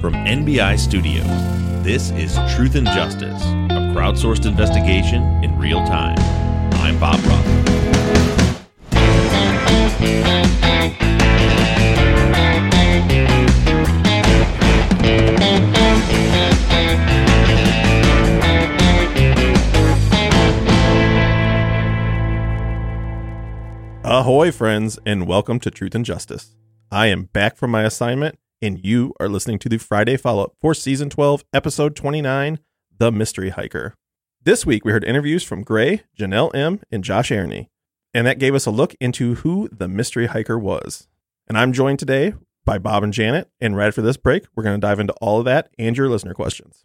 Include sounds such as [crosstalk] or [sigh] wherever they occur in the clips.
From NBI Studios, this is Truth and Justice, a crowdsourced investigation in real time. I'm Bob Ruff. Ahoy, friends, and welcome to Truth and Justice. I am back from my assignment, and you are listening to the Friday follow up for Season 12, Episode 29 The Mystery Hiker. This week, we heard interviews from Gray, Janelle M., and Josh Airney, and that gave us a look into who the mystery hiker was. And I'm joined today by Bob and Janet, and right after this break, we're going to dive into all of that and your listener questions.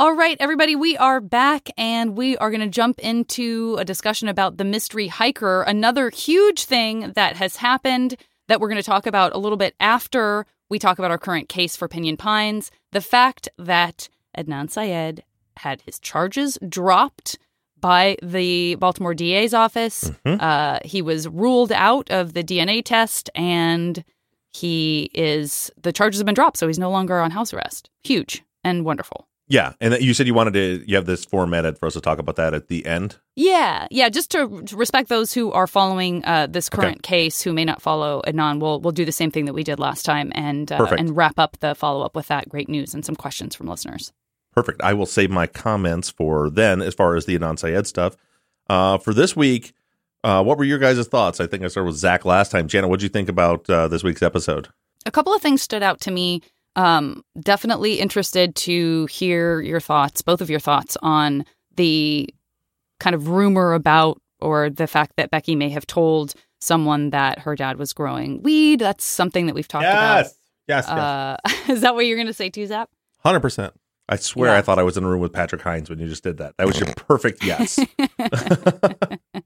All right, everybody, we are back and we are going to jump into a discussion about the mystery hiker, another huge thing that has happened that we're going to talk about a little bit after we talk about our current case for Pinyon Pines. The fact that Adnan Syed had his charges dropped by the Baltimore DA's office. Uh, he was ruled out of the DNA test and he is, the charges have been dropped, so he's no longer on house arrest. Huge and wonderful. Yeah, and you said you wanted to, you have this formatted for us to talk about that at the end. Yeah, yeah. Just to, to respect those who are following uh, this current case, who may not follow Adnan, we'll we'll do the same thing that we did last time, and uh, and wrap up the follow up with that great news and some questions from listeners. Perfect. I will save my comments for then as far as the Adnan Syed stuff. Uh, for this week, uh, what were your guys' thoughts? I think I started with Zaq last time. Janet, what did you think about uh, this week's episode? A couple of things stood out to me. Um, definitely interested to hear your thoughts, both of your thoughts on the kind of rumor about or the fact that Becky may have told someone that her dad was growing weed. That's something that we've talked about. Yes, yes. Uh, [laughs] is that what you're going to say too, Zaq? 100%. I swear Yeah. I thought I was in a room with Patrick Hines when you just did that. That was your perfect yes. [laughs] [laughs]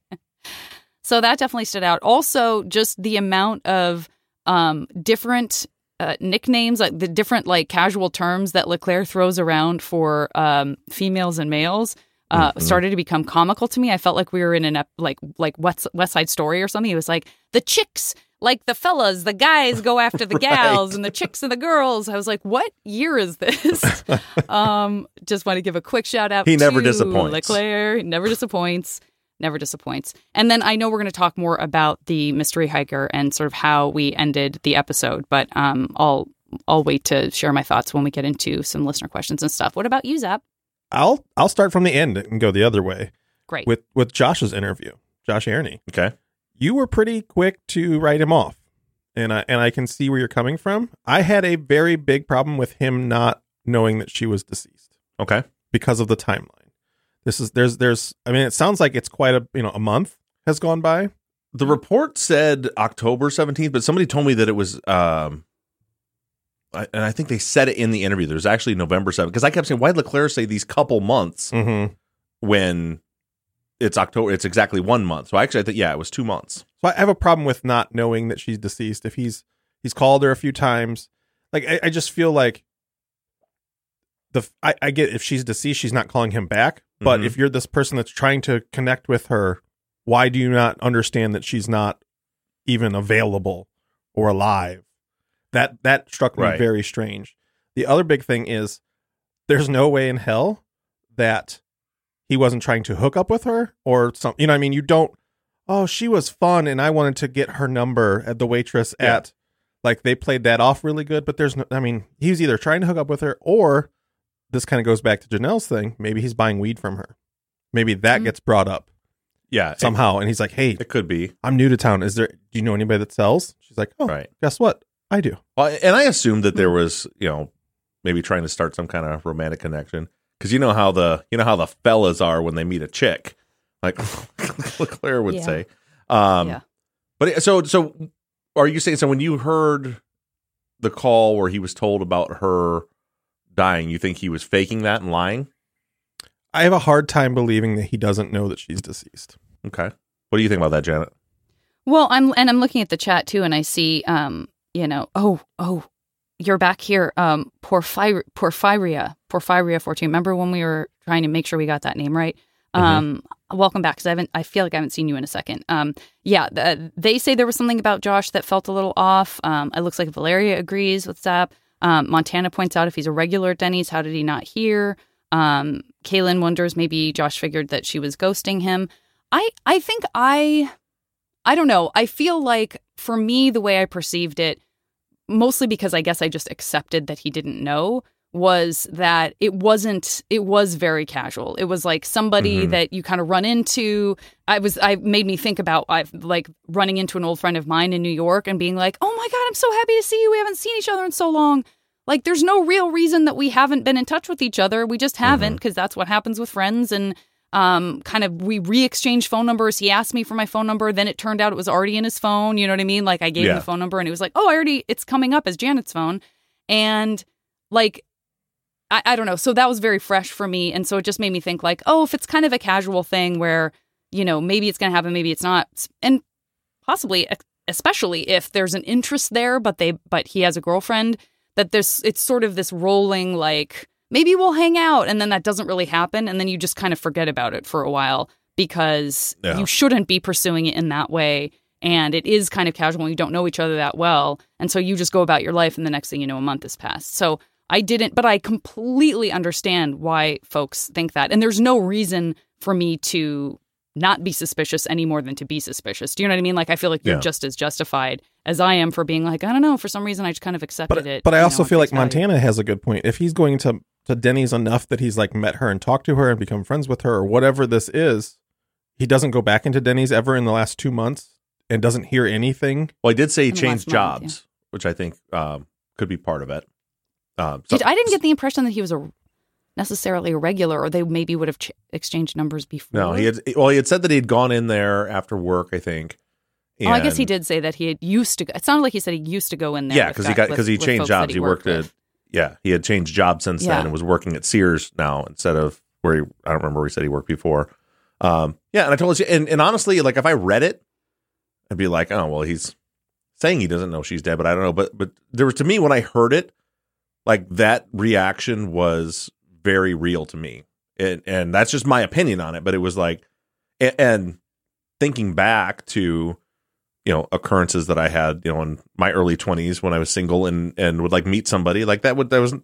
So that definitely stood out. Also, just the amount of um, different uh, nicknames, like the different like casual terms that Leclerc throws around for um, females and males. Uh, started to become comical to me. I felt like we were in an ep- like like West, West Side Story or something. It was like the chicks, like the fellas, the guys go after the [laughs] gals, and the chicks and the girls. I was like, what year is this? [laughs] um, just want to give a quick shout out. He never disappoints. Leclerc He never disappoints never disappoints. And then I know we're going to talk more about the mystery hiker and sort of how we ended the episode, but um, I'll I'll wait to share my thoughts when we get into some listener questions and stuff. What about you, Zaq? I'll I'll start from the end and go the other way Great. with with Josh's interview. Josh Airney. okay. you were pretty quick to write him off. And I and I can see where you're coming from. I had a very big problem with him not knowing that she was deceased Okay. because of the timeline. This is there's there's I mean it sounds like it's quite a you know a month has gone by. The report said October 17th, but somebody told me that it was um I, and I think they said it in the interview. There's actually November 7th because I kept saying why did Leclerc say these couple months Mm-hmm. when it's October it's exactly 1 month. So I actually I think yeah, it was 2 months. So I have a problem with not knowing that she's deceased. If he's he's called her a few times, like I, I just feel like the I, I get if she's deceased, she's not calling him back. But Mhm. if you're this person that's trying to connect with her, why do you not understand that she's not even available or alive? That that struck me Right. very strange. The other big thing is there's no way in hell that he wasn't trying to hook up with her or something. You know, what I mean, you don't. Oh, she was fun, and I wanted to get her number at the waitress Yeah. at. Like they played that off really good, but there's no. I mean, he was either trying to hook up with her, or this kind of goes back to Janelle's thing. Maybe he's buying weed from her. Maybe that Mm. gets brought up Yeah, it, somehow, and he's like, "Hey, it could be I'm new to town. Is there? Do you know anybody that sells?" She's like, "Oh, right. guess what? I do." Well, and I assumed that there was, you know, maybe trying to start some kind of romantic connection because you know how the you know how the fellas are when they meet a chick, like [laughs] Claire would Yeah. say. Um, Yeah. But so so, are you saying so when you heard the call where he was told about her dying, you think he was faking that and lying? I have a hard time believing that he doesn't know that she's deceased. Okay. What do you think about that, Janet? Well, I'm and I'm looking at the chat too, and I see, um, you know, oh, oh, you're back here, um, Porphyr- Porphyria, Porphyria 14. Remember when we were trying to make sure we got that name right? Um, welcome back because I haven't. I feel like I haven't seen you in a second. Um, yeah, the, they say there was something about Josh that felt a little off. Um, it looks like Valeria agrees with Zaq. Um, Montana points out if he's a regular at Denny's, how did he not hear? Um, Kaylin wonders maybe Josh figured that she was ghosting him. I I think I I don't know. I feel like for me, the way I perceived it, mostly because I guess I just accepted that he didn't know, was that it wasn't, it was very casual. It was like somebody Mhm. that you kind of run into. I was, I made me think about I've like running into an old friend of mine in New York and being like, oh my God, I'm so happy to see you. We haven't seen each other in so long. Like, there's no real reason that we haven't been in touch with each other. We just haven't because that's what happens with friends. And um, kind of we re-exchanged phone numbers. He asked me for my phone number. Then it turned out it was already in his phone. You know what I mean? Like I gave him the phone number, and he was like, "Oh, I already it's coming up as Janet's phone," and like. I, I don't know. So that was very fresh for me. And so it just made me think like, oh, if it's kind of a casual thing where, you know, maybe it's going to happen, maybe it's not. And possibly, especially if there's an interest there, but they, but he has a girlfriend, that there's, it's sort of this rolling like, maybe we'll hang out. And then that doesn't really happen. And then you just kind of forget about it for a while because Yeah. you shouldn't be pursuing it in that way. And it is kind of casual and you don't know each other that well. And so you just go about your life and the next thing you know, a month has passed. So I didn't, but I completely understand why folks think that. And there's no reason for me to not be suspicious any more than to be suspicious. Do you know what I mean? Like I feel like you're Yeah. just as justified as I am for being like, I don't know, for some reason I just kind of accepted But it. but I also know, feel like value. Montana has a good point. If he's going to to Denny's enough that he's like met her and talked to her and become friends with her or whatever this is, he doesn't go back into Denny's ever in the last two months and doesn't hear anything. Well, he did say he changed last month, jobs, which I think um, could be part of it. Um, so- Did, I didn't get the impression that he was a necessarily a regular, or they maybe would have ch- exchanged numbers before. No, he had. Well, he had said that he had gone in there after work. I think. Oh, I guess he did say that he had used to. go It sounded like he said he used to go in there. Yeah, because he got because he changed jobs. He worked at. Yeah, he had changed jobs since Yeah. then and was working at Sears now instead of where he. I don't remember where he said he worked before. Um, yeah, and I told you, and, and honestly, like if I read it, I'd be like, oh well, he's saying he doesn't know she's dead, but I don't know. But but there was to me when I heard it, like that reaction was very real to me, and and that's just my opinion on it. But it was like, and, and thinking back to you know occurrences that I had you know in my early twenties when I was single and and would like meet somebody like that would that was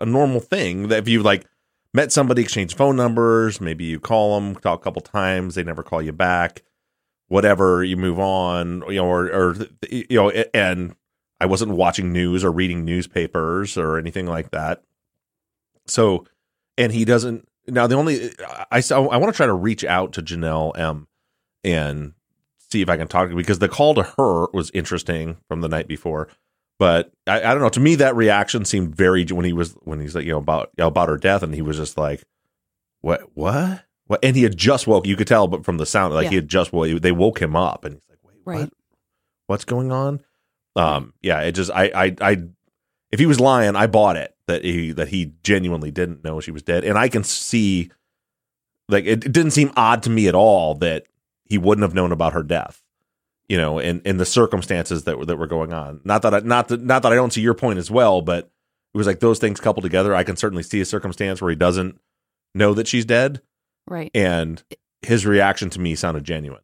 a normal thing that if you like met somebody exchange phone numbers maybe you call them talk a couple times they never call you back whatever you move on you know or or you know and I wasn't watching news or reading newspapers or anything like that so and he doesn't now the only I I, I want to try to reach out to Janelle M and see if I can talk to because the call to her was interesting from the night before. But I, I don't know. To me, that reaction seemed very when he was when he's like you know about about her death, and he was just like, "What? What? What?" And he had just woke. You could tell, but from the sound, like he had just woke. They woke him up, and he's like, "Wait, Right. what? What's going on?" Um, yeah, it just I I I if he was lying, I bought it that he that he genuinely didn't know she was dead, and I can see like it, it didn't seem odd to me at all that he wouldn't have known about her death, you know, and in the circumstances that were that were going on. Not that I, not that not that I don't see your point as well, but it was like those things coupled together. I can certainly see a circumstance where he doesn't know that she's dead, Right. and his reaction to me sounded genuine.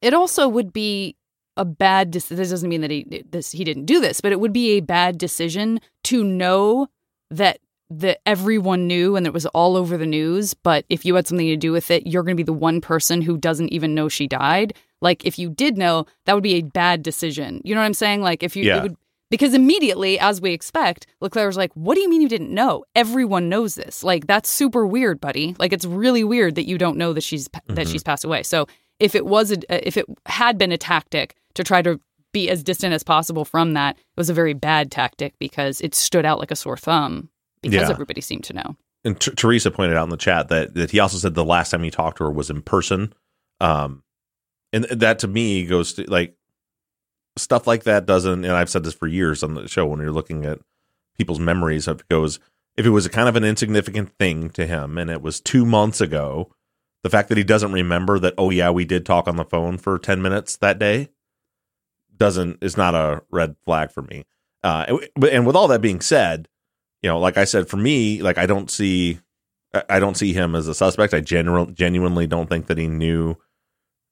It also would be a bad. This this doesn't mean that he this he didn't do this, but it would be a bad decision to know that that everyone knew and it was all over the news, but if you had something to do with it, you're going to be the one person who doesn't even know she died. Like if you did know, that would be a bad decision. You know what I'm saying? Like if you Yeah. it would because immediately, as we expect, Leclerc was like, "What do you mean you didn't know? Everyone knows this. Like that's super weird, buddy. Like it's really weird that you don't know that she's that mm-hmm. she's passed away." So if it was a, if it had been a tactic to try to be as distant as possible from that, it was a very bad tactic because it stood out like a sore thumb because Yeah. everybody seemed to know. and T- Teresa pointed out in the chat that that he also said the last time he talked to her was in person. Um, and that to me goes to like stuff like that doesn't. And I've said this for years on the show when you're looking at people's memories. It goes if it was a kind of an insignificant thing to him, and it was two months ago. The fact that he doesn't remember that, oh yeah, we did talk on the phone for ten minutes that day, doesn't is not a red flag for me. Uh, and- and with all that being said, you know, like I said, for me, like I don't see, I- don't see him as a suspect. I general, genuinely don't think that he knew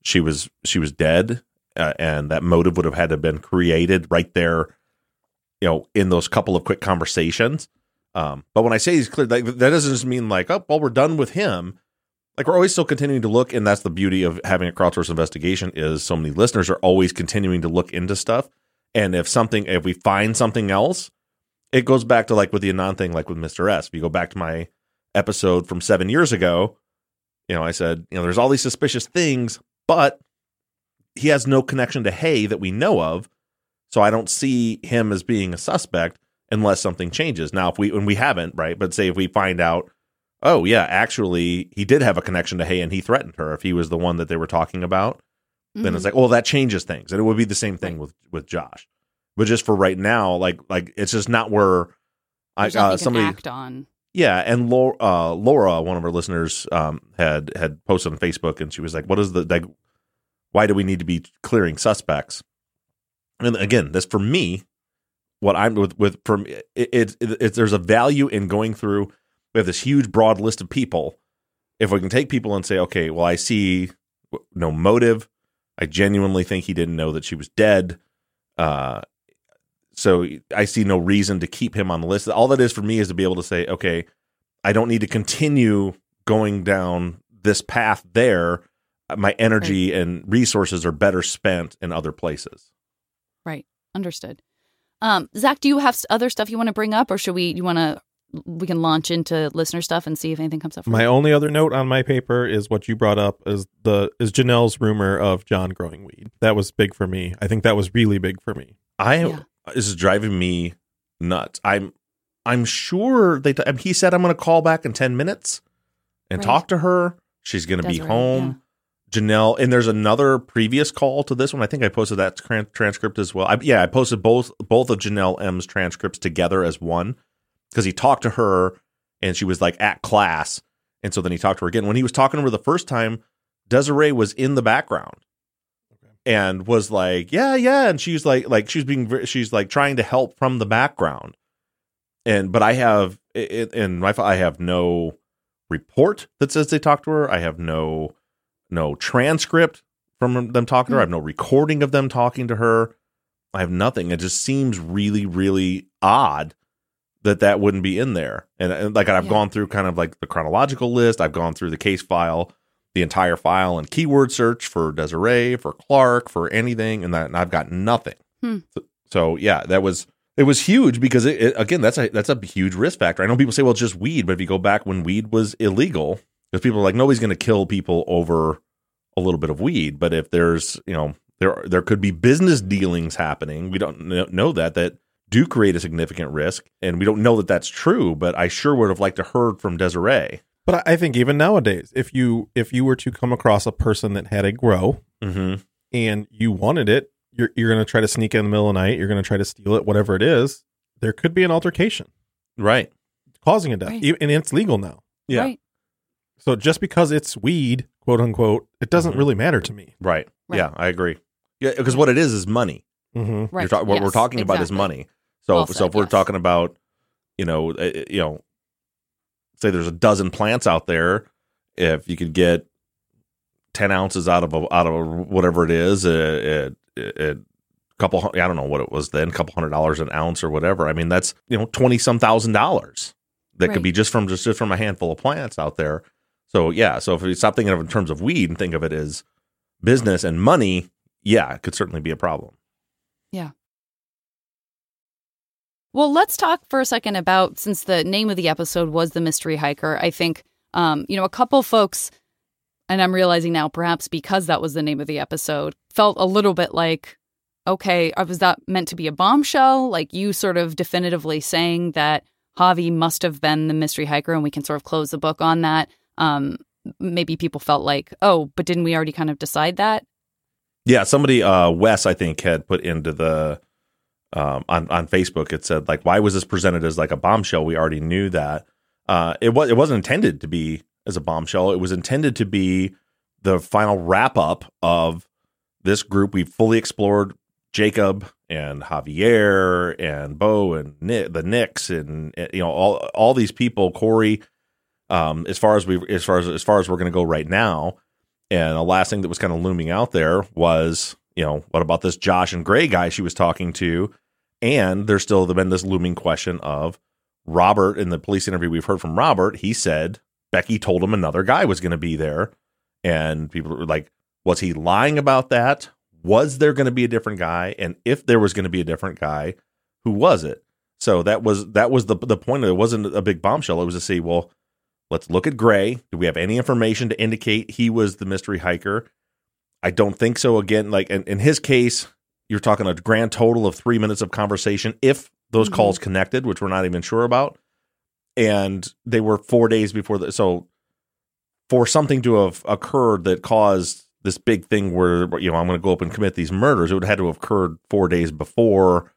she was she was dead, uh, and that motive would have had to have been created right there, you know, in those couple of quick conversations. Um, but when I say he's clear, like, that doesn't just mean like, oh, well, we're done with him. Like we're always still continuing to look, and that's the beauty of having a crowdsourced investigation is so many listeners are always continuing to look into stuff. And if something, if we find something else, it goes back to like with the Adnan thing, like with Mr. S. If you go back to my episode from seven years ago, you know, I said, you know, there's all these suspicious things, but he has no connection to Hay that we know of. So I don't see him as being a suspect unless something changes. Now, if we, and we haven't, right? But say if we find out, oh, yeah, actually, he did have a connection to Hay and he threatened her if he was the one that they were talking about, then it's like, well, that changes things. And it would be the same thing with, with Josh. But just for right now, like, like it's just not where I, There's nothing uh, somebody, act on. yeah, and Laura, uh, Laura, one of our listeners, um, had had posted on Facebook, and she was like, "What is the like? Why do we need to be clearing suspects?" And again, this for me, what I'm with with from it, it, it, it there's a value in going through. We have this huge, broad list of people. If we can take people and say, okay, well, I see no motive. I genuinely think he didn't know that she was dead. Uh, so I see no reason to keep him on the list. All that is for me is to be able to say, okay, I don't need to continue going down this path there. My energy and resources are better spent in other places. Right. Understood. Um, Zaq, do you have other stuff you want to bring up, or should we? You want to? We can launch into listener stuff and see if anything comes up. For My you? only other note on my paper is what you brought up is the is Janelle's rumor of John growing weed. That was big for me. I think that was really big for me. I Yeah. this is driving me nuts. I'm I'm sure they. T- I mean, he said I'm going to call back in ten minutes and Right. talk to her. She's going to be Desiree, home. Janelle, and there's another previous call to this one. I think I posted that transcript as well. I, yeah, I posted both both of Janelle M's transcripts together as one because he talked to her and she was like at class, and so then he talked to her again. When he was talking to her the first time, Desiree was in the background and was like, "Yeah, yeah," and she's like, like she's being, she's like trying to help from the background, and but I have in my I have no report that says they talked to her. I have no no transcript from them talking to her. I have no recording of them talking to her. I have nothing. It just seems really, really odd that that wouldn't be in there. And, and like I've Yeah. gone through kind of like the chronological list. I've gone through the case file, the entire file, and keyword search for Desiree, for Clark, for anything, and that and I've got nothing. Hmm. So, so yeah, that was it was huge because it, it again that's a that's a huge risk factor. I know people say well it's just weed, but if you go back when weed was illegal, because people are like nobody's going to kill people over a little bit of weed, but if there's you know there there could be business dealings happening, we don't know, know that that do create a significant risk, and we don't know that that's true. But I sure would have liked to heard from Desiree. But I I think even nowadays, if you if you were to come across a person that had a grow Mm-hmm. and you wanted it, you're you're going to try to sneak in the middle of the night. You're going to try to steal it, whatever it is. There could be an altercation Right. causing a death, Right. And it's legal now. Yeah. Right. So just because it's weed, quote unquote, it doesn't Mhm. really matter to me. Right. Right. Yeah, I agree. Yeah, because what it is is money. Mm-hmm. Right. You're talk- what we're Yes, talking about is money. So, so if we're yes. talking about, you know, uh, you know, say there's a dozen plants out there, if you could get ten ounces out of a, out of whatever it is, a, a, a couple, I don't know what it was then, a couple hundred dollars an ounce or whatever. I mean, that's you know twenty some thousand dollars that Right. could be just from just, just from a handful of plants out there. So yeah, so if you stop thinking of it in terms of weed and think of it as business and money, yeah, it could certainly be a problem. Well, let's talk for a second about since the name of the episode was the mystery hiker. I think um, you know a couple folks, and I'm realizing now perhaps because that was the name of the episode, felt a little bit like, okay, uh, was that meant to be a bombshell? Like you sort of definitively saying that Javi must have been the mystery hiker, and we can sort of close the book on that. Um, maybe people felt like, oh, but didn't we already kind of decide that? Yeah, somebody uh Wes I think had put into the um on on Facebook it said like why was this presented as like a bombshell? We already knew that. Uh it was it wasn't intended to be as a bombshell. It was intended to be the final wrap up of this group. We fully explored Jacob and Javier and Bo and Nick, the Knicks and uh, you know all all these people, Corey. Um, as far as we as far as as far as we're going to go right now, and the last thing that was kind of looming out there was, you know, what about this Josh and Gray guy she was talking to? And there's still been this looming question of Robert in the police interview we've heard from Robert. He said Becky told him another guy was going to be there. And people were like, was he lying about that? Was there going to be a different guy? And if there was going to be a different guy, who was it? So that was that was the the point. It. wasn't a big bombshell. It was to say, well, let's look at Gray. Do we have any information to indicate he was the mystery hiker? I don't think so. Again, like in, in his case, you're talking a grand total of three minutes of conversation if those Mhm. calls connected, which we're not even sure about. And they were four days before the so for something to have occurred that caused this big thing where you know I'm going to go up and commit these murders, it would have had to have occurred four days before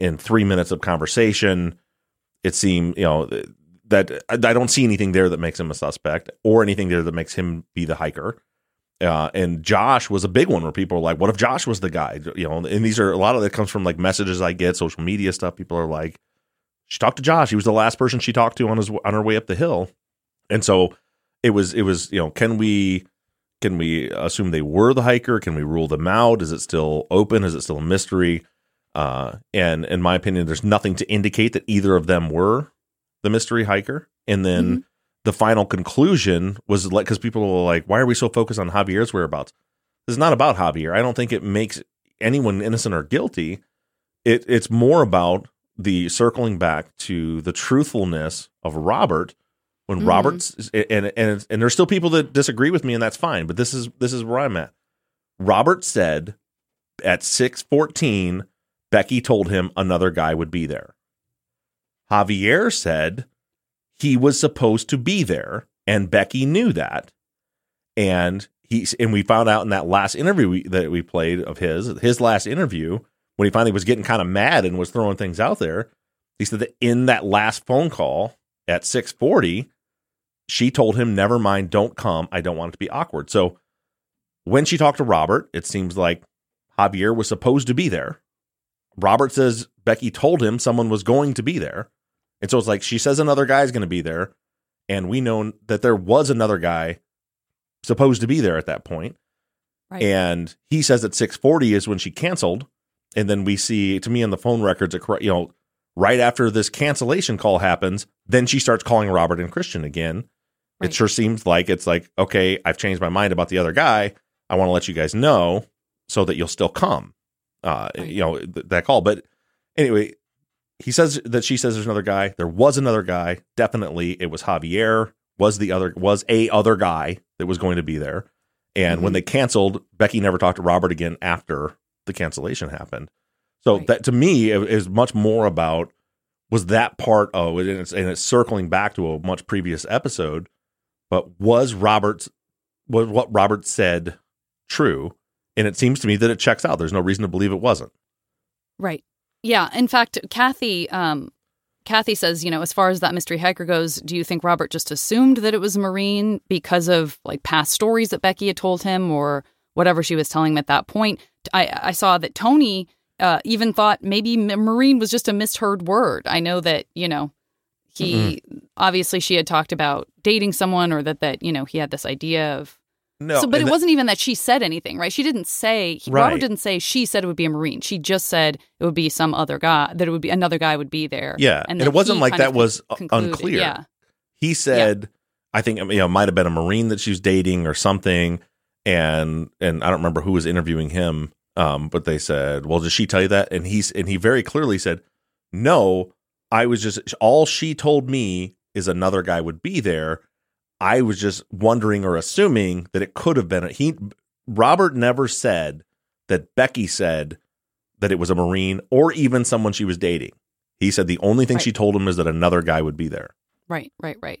in three minutes of conversation. It seemed you know that I don't see anything there that makes him a suspect or anything there that makes him be the hiker. Uh, and Josh was a big one where people are like, "What if Josh was the guy?" You know, and these are a lot of that comes from like messages I get, social media stuff. People are like, "She talked to Josh. He was the last person she talked to on his on her way up the hill," and so it was. It was you know, can we can we assume they were the hiker? Can we rule them out? Is it still open? Is it still a mystery? Uh, and in my opinion, there's nothing to indicate that either of them were the mystery hiker. And then the final conclusion was like, because people were like, why are we so focused on Javier's whereabouts? This is not about Javier. I don't think it makes anyone innocent or guilty. It, it's more about the circling back to the truthfulness of Robert when Mhm. Robert's and and and there's still people that disagree with me and that's fine but this is this is where I'm at. Robert said at 6:14 Becky told him another guy would be there. Javier said he was supposed to be there and Becky knew that. And he and we found out in that last interview we, that we played of his his last interview when he finally was getting kind of mad and was throwing things out there. He said that in that last phone call at 6:40 she told him never mind don't come I don't want it to be awkward. So when she talked to Robert, it seems like Javier was supposed to be there. Robert says Becky told him someone was going to be there. And so it's like she says another guy's going to be there. And we know that there was another guy supposed to be there at that point. Right. And he says at 640 is when she canceled. And then we see, to me on the phone records, you know, right after this cancellation call happens, then she starts calling Robert and Christian again. Right. It sure seems like it's like, okay, I've changed my mind about the other guy. I want to let you guys know so that you'll still come. Uh, Right. you know, th- that call. But anyway, he says that she says there's another guy. There was another guy. Definitely, it was Javier. Was the other was a other guy that was going to be there. And when Mhm. they canceled, Becky never talked to Robert again after the cancellation happened. So Right. that to me is much more about was that part of it, and it's, and it's circling back to a much previous episode. But was Robert's was what Robert said true? And it seems to me that it checks out. There's no reason to believe it wasn't. Right. Yeah. In fact, Kathy, um, Kathy says, you know, as far as that mystery hiker goes, do you think Robert just assumed that it was Marine because of like past stories that Becky had told him or whatever she was telling him at that point? I, I saw that Tony uh, even thought maybe Marine was just a misheard word. I know that, you know, he obviously she had talked about dating someone or that, that, you know, he had this idea of No, so, but it that- wasn't even that she said anything, right? She didn't say he- Right. Robert didn't say she said it would be a Marine. She just said it would be some other guy. That it would be another guy would be there. Yeah, and, then it wasn't like that was concluded. unclear. Yeah, he said i think you know it might have been a marine that she was dating or something and and i don't remember who was interviewing him um but they said well did she tell you that and he's and he very clearly said no i was just all she told me is another guy would be there i was just wondering or assuming that it could have been a, he robert never said that becky said that it was a marine or even someone she was dating he said the only thing Right. she told him is that another guy would be there right, right, right.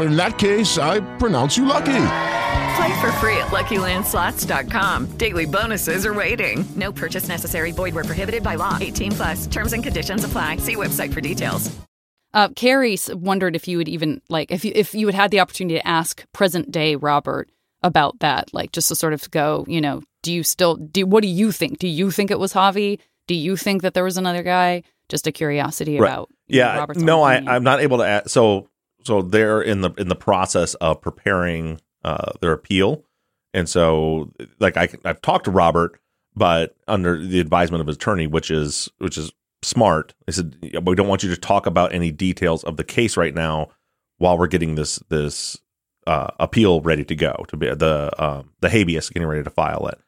In that case, I pronounce you lucky. Play for free at LuckyLandSlots.com. Daily bonuses are waiting. No purchase necessary. Void where prohibited by law. 18 plus. Terms and conditions apply. See website for details. Uh, Carrie wondered if you would even like if you if you had had the opportunity to ask present day Robert about that, like just to sort of go, you know, do you still do? What do you think? Do you think it was Javi? Do you think that there was another guy? Just a curiosity about. you know, yeah Robert's no own i i'm not able to add, so so they're in the in the process of preparing uh their appeal and so like i i've talked to robert but under the advisement of his attorney which is which is smart they said we don't want you to talk about any details of the case right now while we're getting this this uh appeal ready to go to be the um the habeas getting ready to file it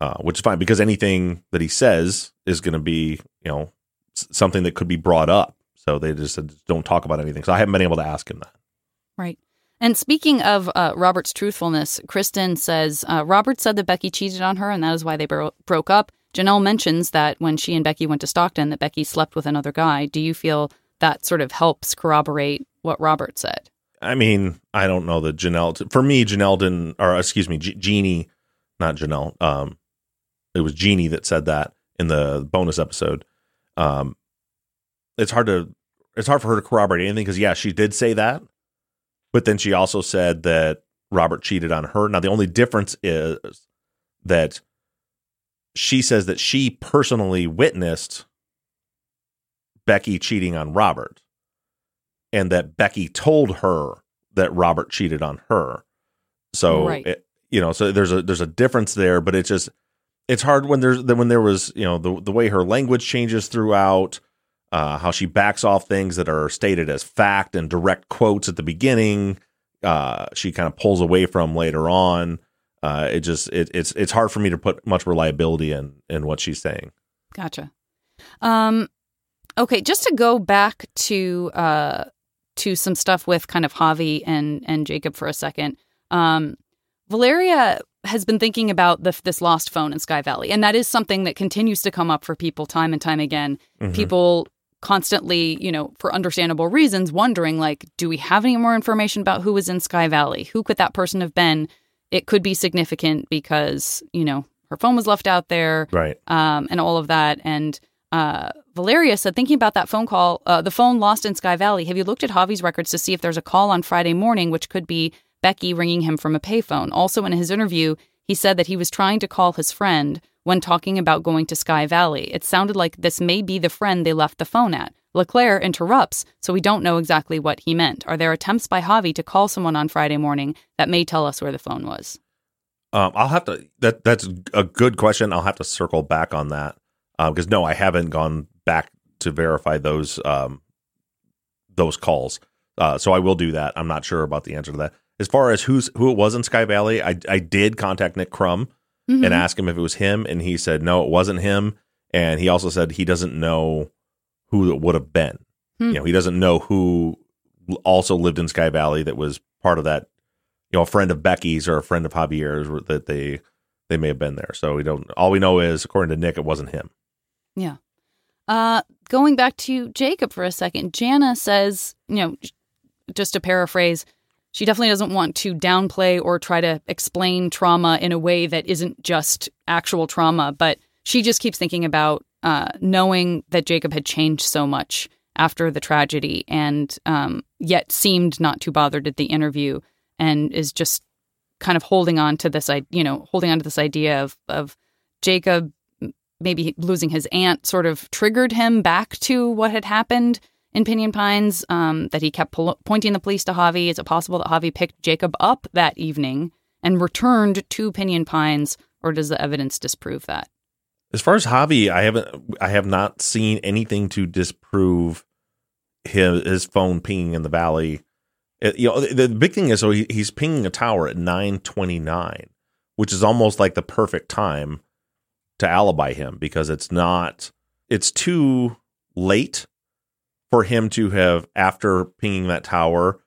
uh, which is fine because anything that he says is going to be, you know, something that could be brought up. So they just said, don't talk about anything. So I haven't been able to ask him that. Right. And speaking of uh, Robert's truthfulness, Kristen says uh, Robert said that Becky cheated on her, and that is why they bro- broke up. Janelle mentions that when she and Becky went to Stockton, that Becky slept with another guy. Do you feel that sort of helps corroborate what Robert said? I mean, I don't know that Janelle, for me, Janelle didn't, or excuse me, G- Jeannie, not Janelle. Um, it was Jeannie that said that in the bonus episode. Um, it's hard to, it's hard for her to corroborate anything because, yeah, she did say that. But then she also said that Robert cheated on her. Now, the only difference is that she says that she personally witnessed Becky cheating on Robert and that Becky told her that Robert cheated on her. So, Right. it, you know, so there's a there's a difference there, but it's just it's hard when there's when there was you know the the way her language changes throughout, uh, how she backs off things that are stated as fact and direct quotes at the beginning. Uh, she kind of pulls away from later on. Uh, it just it, it's it's hard for me to put much reliability in in what she's saying. Gotcha. Um, okay, just to go back to uh, to some stuff with kind of Javi and and Jacob for a second. Um, Valeria has been thinking about the, this lost phone in Sky Valley, and that is something that continues to come up for people time and time again. Mhm. People constantly, you know, for understandable reasons, wondering like, do we have any more information about who was in Sky Valley? Who could that person have been? It could be significant because you know her phone was left out there, Right. um, and all of that. And uh, Valeria said, thinking about that phone call, uh, the phone lost in Sky Valley. Have you looked at Javi's records to see if there's a call on Friday morning, which could be Becky ringing him from a payphone? Also, in his interview, he said that he was trying to call his friend when talking about going to Sky Valley. It sounded like this may be the friend they left the phone at. Leclerc interrupts, so we don't know exactly what he meant. Are there attempts by Javi to call someone on Friday morning that may tell us where the phone was? Um, I'll have to. That that's a good question. I'll have to circle back on that because no, I haven't gone back to verify those um, those calls. Uh, so I will do that. I'm not sure about the answer to that. As far as who's who it was in Sky Valley, I I did contact Nick Crum Mhm. and ask him if it was him, and he said no, it wasn't him. And he also said he doesn't know who it would have been. Hmm. You know, he doesn't know who also lived in Sky Valley that was part of that, you know, a friend of Becky's or a friend of Javier's that they they may have been there. So we don't. All we know is, according to Nick, it wasn't him. Yeah. Uh, going back to Jacob for a second, Jana says, you know, just to paraphrase, she definitely doesn't want to downplay or try to explain trauma in a way that isn't just actual trauma, but she just keeps thinking about uh, knowing that Jacob had changed so much after the tragedy and um, yet seemed not too bothered at the interview and is just kind of holding on to this, you know, holding on to this idea of, of Jacob maybe losing his aunt sort of triggered him back to what had happened in Pinyon Pines, um, that he kept pointing the police to Javi. Is it possible that Javi picked Jacob up that evening and returned to Pinyon Pines, or does the evidence disprove that? As far as Javi, I haven't, I have not seen anything to disprove his, his phone pinging in the valley. It, you know, the, the, big thing is, so he, he's pinging a tower at nine twenty nine, which is almost like the perfect time to alibi him because it's not, it's too late for him to have, after pinging that tower,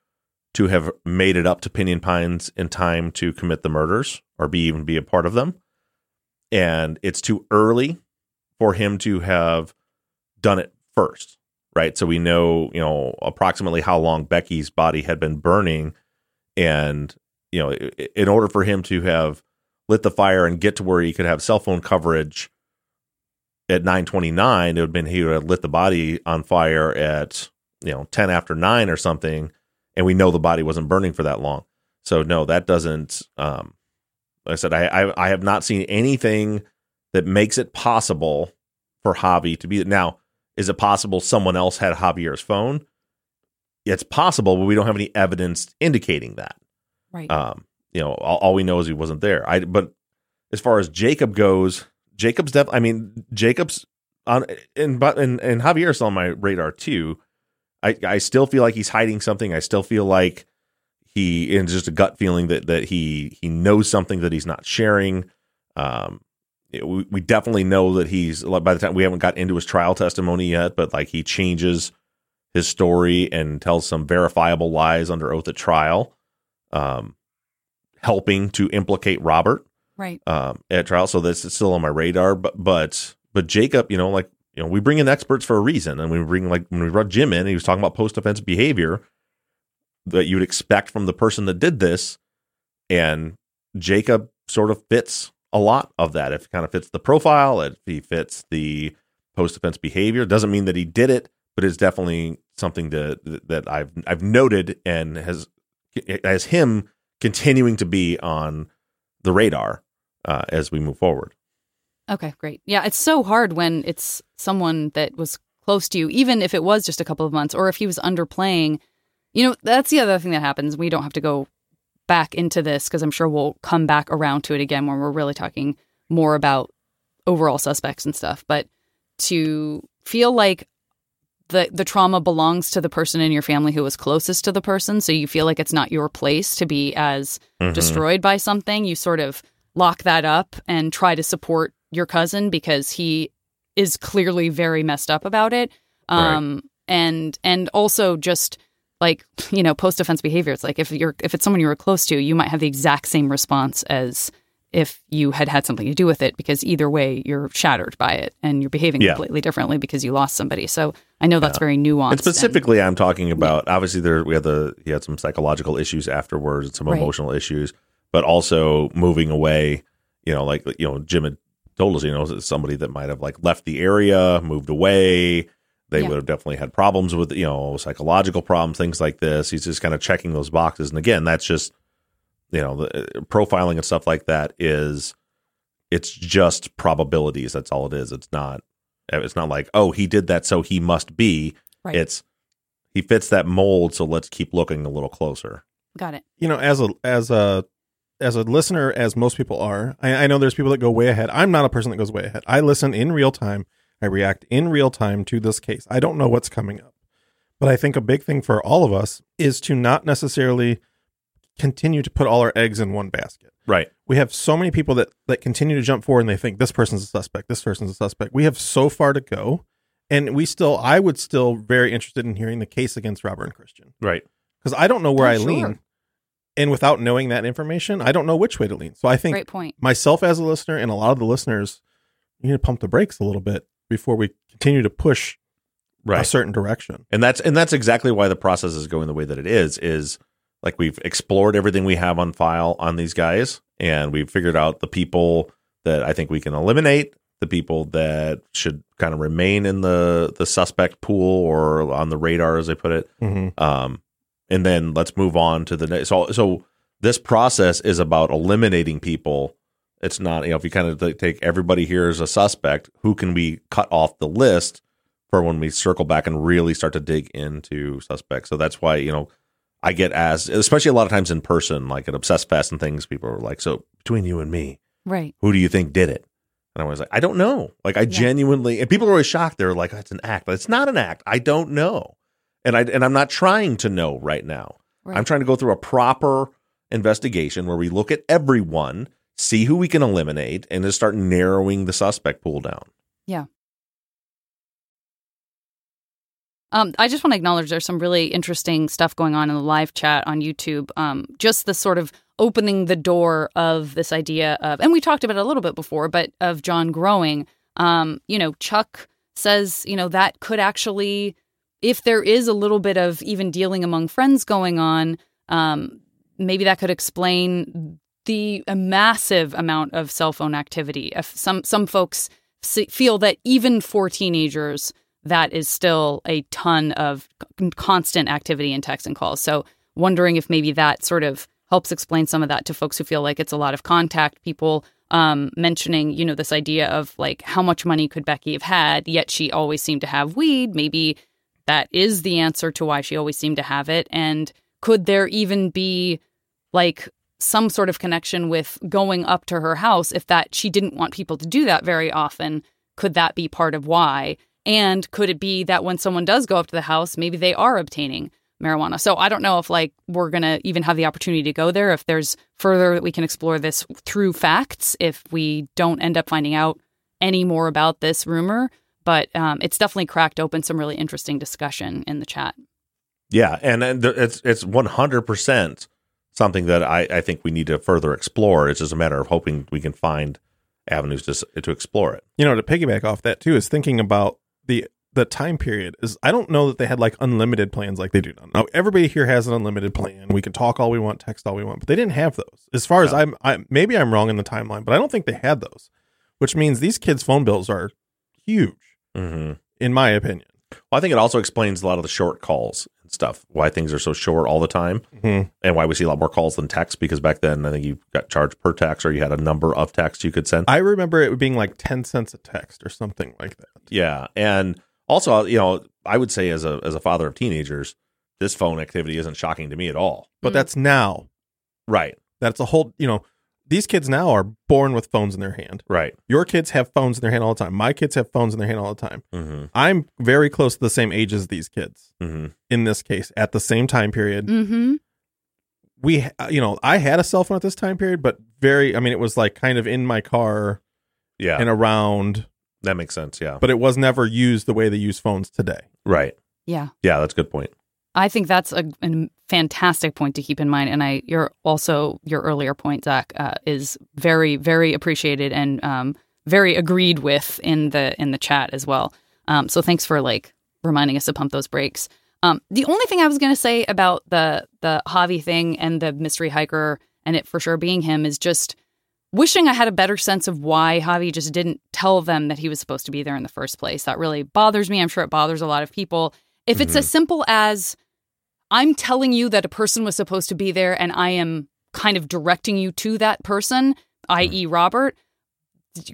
to have made it up to Pinyon Pines in time to commit the murders or be even be a part of them. And it's too early for him to have done it first, right? So we know, you know, approximately how long Becky's body had been burning. And, you know, in order for him to have lit the fire and get to where he could have cell phone coverage at 929 it would have been he would have lit the body on fire at you know 10 after 9 or something and we know the body wasn't burning for that long. So no that doesn't um like i said I, I i have not seen anything that makes it possible for javi to be now is it possible someone else had javier's phone? It's possible but we don't have any evidence indicating that. Right. Um you know all, all we know is he wasn't there. I but as far as jacob goes Jacob's def. I mean, Jacob's on and but and and Javier's on my radar too. I I still feel like he's hiding something. I still feel like he and just a gut feeling that that he he knows something that he's not sharing. Um, it, we we definitely know that he's by the time we haven't got into his trial testimony yet, but like he changes his story and tells some verifiable lies under oath at trial, um, helping to implicate Robert right um, at trial. So this is still on my radar. But but but Jacob, you know, like you know, we bring in experts for a reason, and we bring like when we brought Jim in, he was talking about post offense behavior that you would expect from the person that did this, and Jacob sort of fits a lot of that. If it kind of fits the profile, if he fits the post offense behavior, doesn't mean that he did it, but it's definitely something that that I've I've noted and has as him continuing to be on the radar uh, as we move forward. Okay, great. Yeah, it's so hard when it's someone that was close to you, even if it was just a couple of months or if he was underplaying. You know, that's the other thing that happens. We don't have to go back into this because I'm sure we'll come back around to it again when we're really talking more about overall suspects and stuff. But to feel like the the trauma belongs to the person in your family who was closest to the person, so you feel like it's not your place to be as mm-hmm. destroyed by something, you sort of lock that up and try to support your cousin because he is clearly very messed up about it. Um, right. and and also just like you know post offense behavior. It's like if you're if it's someone you were close to, you might have the exact same response as if you had had something to do with it because either way you're shattered by it and you're behaving yeah. completely differently because you lost somebody so i know that's yeah. very nuanced and specifically and, i'm talking about yeah. obviously there we had the he had some psychological issues afterwards and some right. emotional issues but also moving away you know like you know jim had told us you know somebody that might have like left the area moved away they would have definitely had problems with you know psychological problems things like this he's just kind of checking those boxes and again that's just you know, the uh, profiling and stuff like that is it's just probabilities. That's all it is. It's not it's not like, oh, he did that so he must be. Right. It's he fits that mold, so let's keep looking a little closer. Got it. You know, as a as a as a listener, as most people are, I, I know there's people that go way ahead. I'm not a person that goes way ahead. I listen in real time. I react in real time to this case. I don't know what's coming up. But I think a big thing for all of us is to not necessarily continue to put all our eggs in one basket. Right. We have so many people that that continue to jump forward and they think this person's a suspect, this person's a suspect. We have so far to go. And we still, I would still very interested in hearing the case against Robert and Christian Right. because I don't know where Oh, I sure. lean. And without knowing that information, I don't know which way to lean. So I think Great point. myself as a listener and a lot of the listeners you need to pump the brakes a little bit before we continue to push a certain direction. and that's and that's exactly why the process is going the way that it is is like we've explored everything we have on file on these guys and we've figured out the people that i think we can eliminate the people that should kind of remain in the the suspect pool or on the radar as they put it Mhm. um and then let's move on to the next. So so this process is about eliminating people. It's not you know if you kind of take everybody here as a suspect who can we cut off the list for when we circle back and really start to dig into suspects? So that's why you know i get asked especially a lot of times in person like at obsessed fest and things people are like so between you and me Right. who do you think did it? And i was like i don't know. Like i genuinely and people are always shocked. They're like it's an act but it's not an act. I don't know and i and i'm not trying to know right now Right. i'm trying to go through a proper investigation where we look at everyone see who we can eliminate and just start narrowing the suspect pool down Yeah. Um, I just want to acknowledge there's some really interesting stuff going on in the live chat on YouTube. Um, just the sort of opening the door of this idea of, and we talked about it a little bit before, but of John growing. Um, you know, Chuck says, you know, that could actually, if there is a little bit of even dealing among friends going on, um, maybe that could explain the massive amount of cell phone activity. If some some folks feel that even for teenagers, that is still a ton of constant activity in text and calls. So wondering if maybe that sort of helps explain some of that to folks who feel like it's a lot of contact. People um, mentioning, you know, this idea of like how much money could Becky have had, yet she always seemed to have weed. Maybe that is the answer to why she always seemed to have it. And could there even be like some sort of connection with going up to her house if that she didn't want people to do that very often? Could that be part of why? And could it be that when someone does go up to the house maybe they are obtaining marijuana? So i don't know if like we're going to even have the opportunity to go there if there's further that we can explore this through facts if we don't end up finding out any more about this rumor but um, it's definitely cracked open some really interesting discussion in the chat Yeah, and, and it's it's one hundred percent something that I, I think we need to further explore. It's just a matter of hoping we can find avenues to to explore it. You know, to piggyback off that too is thinking about the the time period is I don't know that they had like unlimited plans like they do now. Now everybody here has an unlimited plan. We can talk all we want, text all we want, but they didn't have those. As far as I'm, I maybe I'm wrong in the timeline, but I don't think they had those. Which means these kids' phone bills are huge, Mm-hmm. in my opinion. Well, I think it also explains a lot of the short calls and stuff. Why things are so short all the time, Mhm. and why we see a lot more calls than text. Because back then, I think you got charged per text, or you had a number of texts you could send. I remember it being like ten cents a text or something like that. Yeah, and also, you know, I would say as a as a father of teenagers, this phone activity isn't shocking to me at all. But that's now. Right. That's a whole. You know, these kids now are born with phones in their hand. Right. Your kids have phones in their hand all the time. My kids have phones in their hand all the time. Mm-hmm. I'm very close to the same age as these kids. Mm-hmm. In this case, at the same time period, mm-hmm we, you know, I had a cell phone at this time period, but very. I mean, it was like kind of in my car Yeah, and around, that makes sense. Yeah, but it was never used the way they use phones today. right. yeah Yeah, that's a good point. I think that's a, a fantastic point to keep in mind, and I your also your earlier point, Zaq, uh, is very very appreciated and um, very agreed with in the in the chat as well. Um, so thanks for like reminding us to pump those brakes. Um, the only thing I was going to say about the the Javi thing and the mystery hiker and it for sure being him is just wishing I had a better sense of why Javi just didn't tell them that he was supposed to be there in the first place. That really bothers me. I'm sure it bothers a lot of people. If it's as mm-hmm. simple as I'm telling you that a person was supposed to be there and I am kind of directing you to that person, i.e., Robert,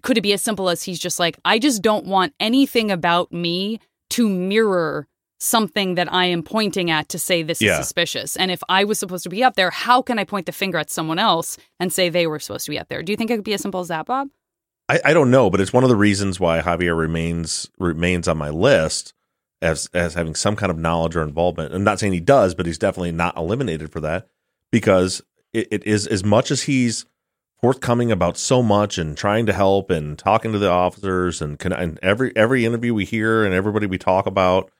could it be as simple as he's just like, I just don't want anything about me to mirror something that I am pointing at to say this Yeah. is suspicious. And if I was supposed to be up there, how can I point the finger at someone else and say they were supposed to be up there? Do you think it could be as simple as that, Bob? I, I don't know, but it's one of the reasons why Javier remains remains on my list as as having some kind of knowledge or involvement. I'm not saying he does, but he's definitely not eliminated for that because it, it is as much as he's forthcoming about so much and trying to help and talking to the officers and, con- and every every interview we hear and everybody we talk about.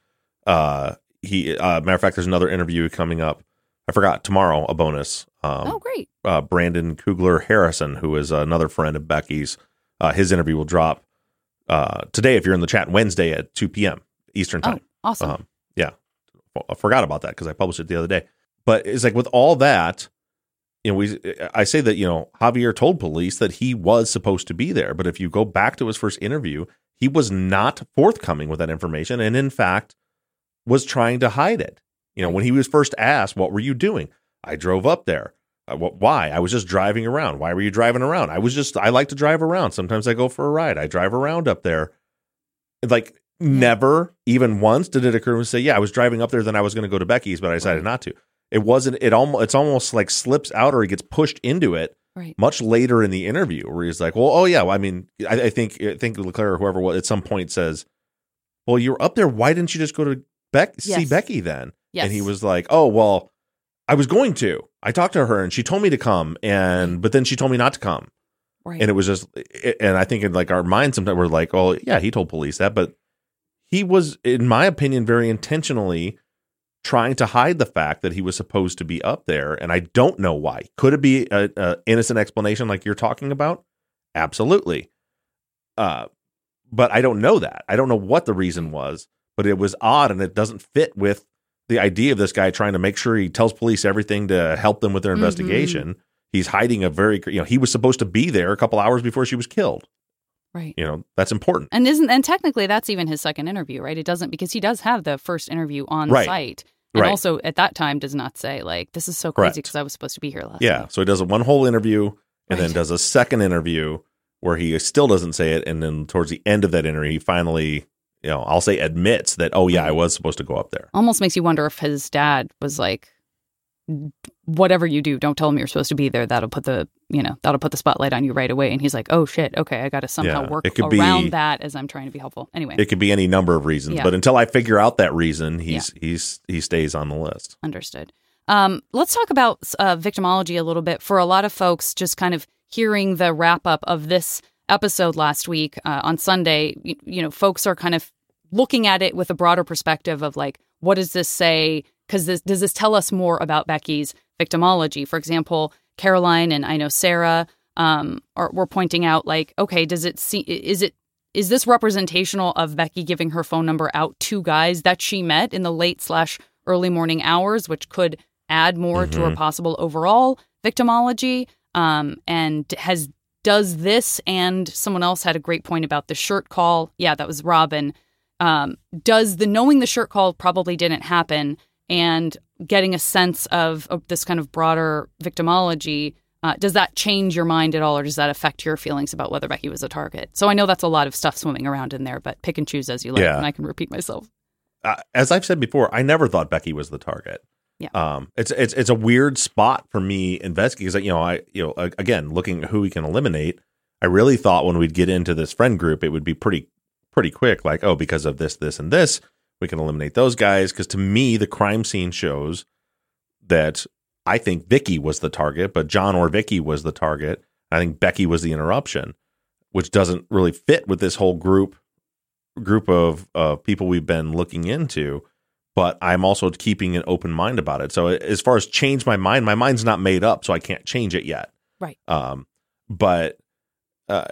Uh, he uh, matter of fact, there's another interview coming up. I forgot tomorrow a bonus. Um, oh, great! Uh, Brandon Kugler Harrison, who is another friend of Becky's, uh, his interview will drop uh, today if you're in the chat. Wednesday at 2 p.m. Eastern time. Oh, awesome. Um, yeah, I forgot about that because I published it the other day. But it's like with all that, you know, we I say that you know Javier told police that he was supposed to be there, but if you go back to his first interview, he was not forthcoming with that information, and in fact was trying to hide it. You know, when he was first asked, "What were you doing?" I drove up there. Uh, wh- why? I was just driving around. Why were you driving around? I was just. I like to drive around. Sometimes I go for a ride. I drive around up there. Like never, even once, did it occur to me to say, "Yeah, I was driving up there. Then I was going to go to Becky's, but I decided not to." It wasn't. It almost. It's almost like slips out or he gets pushed into it. Right. Much later in the interview, where he's like, "Well, oh yeah, well, I mean, I, I think I think Leclerc or whoever was at some point says, "Well, you were up there. Why didn't you just go to Beck see Becky then?" Yes. And he was like, "Oh well, I was going to. I talked to her and she told me to come, and but then she told me not to come." Right. And it was just, and I think in like our minds sometimes we're like, "Oh yeah, he told police that," but he was, in my opinion, very intentionally trying to hide the fact that he was supposed to be up there, and I don't know why. Could it be a, a innocent explanation like you're talking about? Absolutely. Uh, but I don't know that. I don't know what the reason was, but it was odd, and it doesn't fit with the idea of this guy trying to make sure he tells police everything to help them with their Mhm. investigation. He's hiding a very, you know, he was supposed to be there a couple hours before she was killed. Right. You know, that's important. And isn't and technically that's even his second interview, right? It doesn't because he does have the first interview on Right. site. And Right. also at that time does not say like this is so crazy because I was supposed to be here last Yeah. night. So he does a one whole interview and then does a second interview where he still doesn't say it. And then towards the end of that interview, he finally, you know, I'll say admits that, oh, yeah, I was supposed to go up there. Almost makes you wonder if his dad was like whatever you do, don't tell him you're supposed to be there. That'll put the you know, that'll put the spotlight on you right away. And he's like, Oh shit, okay, I gotta somehow Yeah, work could be- around that as I'm trying to be helpful. Anyway. It could be any number of reasons, Yeah. but until I figure out that reason, he's he's he stays on the list. Understood. Um, let's talk about uh, victimology a little bit. For a lot of folks, just kind of hearing the wrap up of this episode last week uh, on Sunday, you, you know, folks are kind of looking at it with a broader perspective of like, what does this say? Because this, does this tell us more about Becky's victimology? For example, Caroline and I know Sarah um, are were pointing out like, okay, does it see? Is it is this representational of Becky giving her phone number out to guys that she met in the late slash early morning hours, which could add more to her Mhm. possible overall victimology? Um, and has does this and someone else had a great point about the shirt call. Yeah, that was Robin. Um, does the knowing the shirt call probably didn't happen and getting a sense of, of this kind of broader victimology uh, does that change your mind at all, or does that affect your feelings about whether Becky was a target? So I know that's a lot of stuff swimming around in there, but pick and choose as you like, Yeah. and I can repeat myself. Uh, as I've said before, I never thought Becky was the target. Yeah. Um, it's it's it's a weird spot for me investigating because you know I you know again looking at who we can eliminate. I really thought when we'd get into this friend group, it would be pretty pretty quick. Like oh, because of this, this, and this, we can eliminate those guys. Because to me, the crime scene shows that I think Vicky was the target, but John or Vicky was the target. I think Becky was the interruption, which doesn't really fit with this whole group group of uh, people we've been looking into. But I'm also keeping an open mind about it. So as far as change my mind, my mind's not made up, so I can't change it yet. Right. Um, but uh,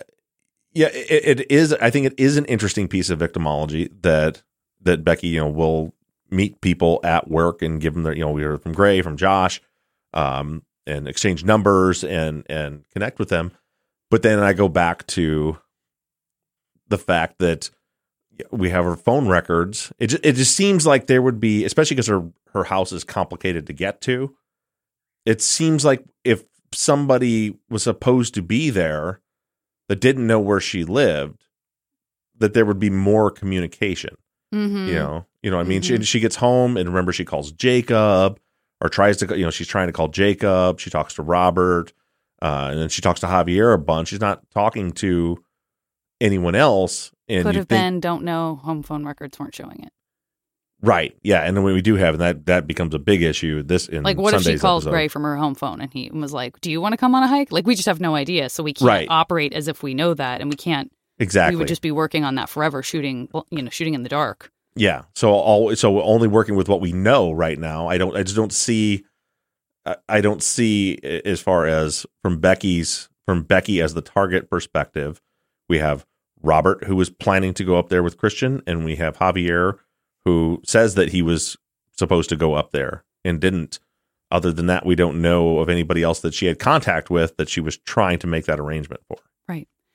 yeah, it, it is. I think it is an interesting piece of victimology that that Becky, you know, will meet people at work and give them their, you know, we heard from Gray, from Josh, um, and exchange numbers and and connect with them. But then I go back to the fact that we have her phone records. It just, it just seems like there would be, especially because her her house is complicated to get to. It seems like if somebody was supposed to be there that didn't know where she lived, that there would be more communication. Mhm. You know, you know. I mean, Mhm. she she gets home and remember she calls Jacob or tries to, you know, she's trying to call Jacob. She talks to Robert, uh, and then she talks to Javier a bunch. She's not talking to anyone else. And Could have think, been, don't know, home phone records weren't showing it. Right. Yeah. And then when we do have, and that that becomes a big issue. This in Like, what if she calls episode. Gray from her home phone and he was like, "Do you want to come on a hike?" Like, we just have no idea, so we can't Right. operate as if we know that, and we can't. Exactly. We would just be working on that forever, shooting, you know, shooting in the dark. Yeah. So all so only working with what we know right now. I don't. I just don't see. I- I don't see as far as from Becky's from Becky as the target perspective. We have Robert who was planning to go up there with Christian, and we have Javier who says that he was supposed to go up there and didn't. Other than that, we don't know of anybody else that she had contact with that she was trying to make that arrangement for.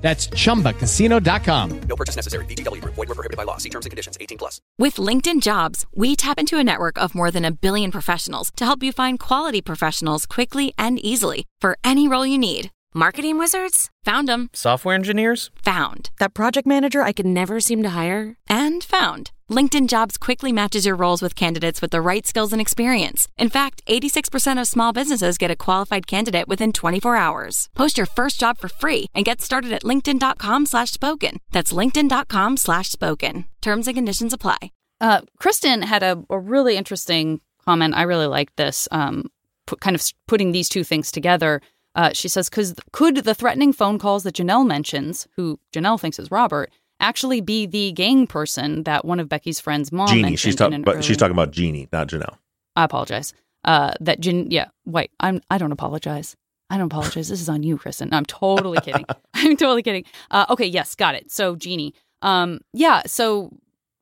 That's chumbacasino.com. No purchase necessary. VGW Group. Void were prohibited by law. See terms and conditions. 18 plus. With LinkedIn Jobs, we tap into a network of more than a billion professionals to help you find quality professionals quickly and easily for any role you need. Marketing wizards? Found them. Software engineers? Found. That project manager I could never seem to hire? And found. LinkedIn Jobs quickly matches your roles with candidates with the right skills and experience. In fact, 86% of small businesses get a qualified candidate within 24 hours. Post your first job for free and get started at linkedin.com slash spoken. That's linkedin.com slash spoken. Terms and conditions apply. Uh, Kristen had a, a really interesting comment. I really liked this, um, kind of putting these two things together. Uh, she says, "Cause could the threatening phone calls that Janelle mentions, who Janelle thinks is Robert, actually be the gang person that one of Becky's friends' mom Jeannie. She's talking, but early- she's talking about Jeannie, not Janelle. I apologize. Uh, that Jan, yeah, wait, I'm, I don't apologize. I don't apologize. This is on you, Kristen. I'm totally kidding. [laughs] [laughs] I'm totally kidding. Uh, okay, yes, got it. So Jeannie, um, yeah, so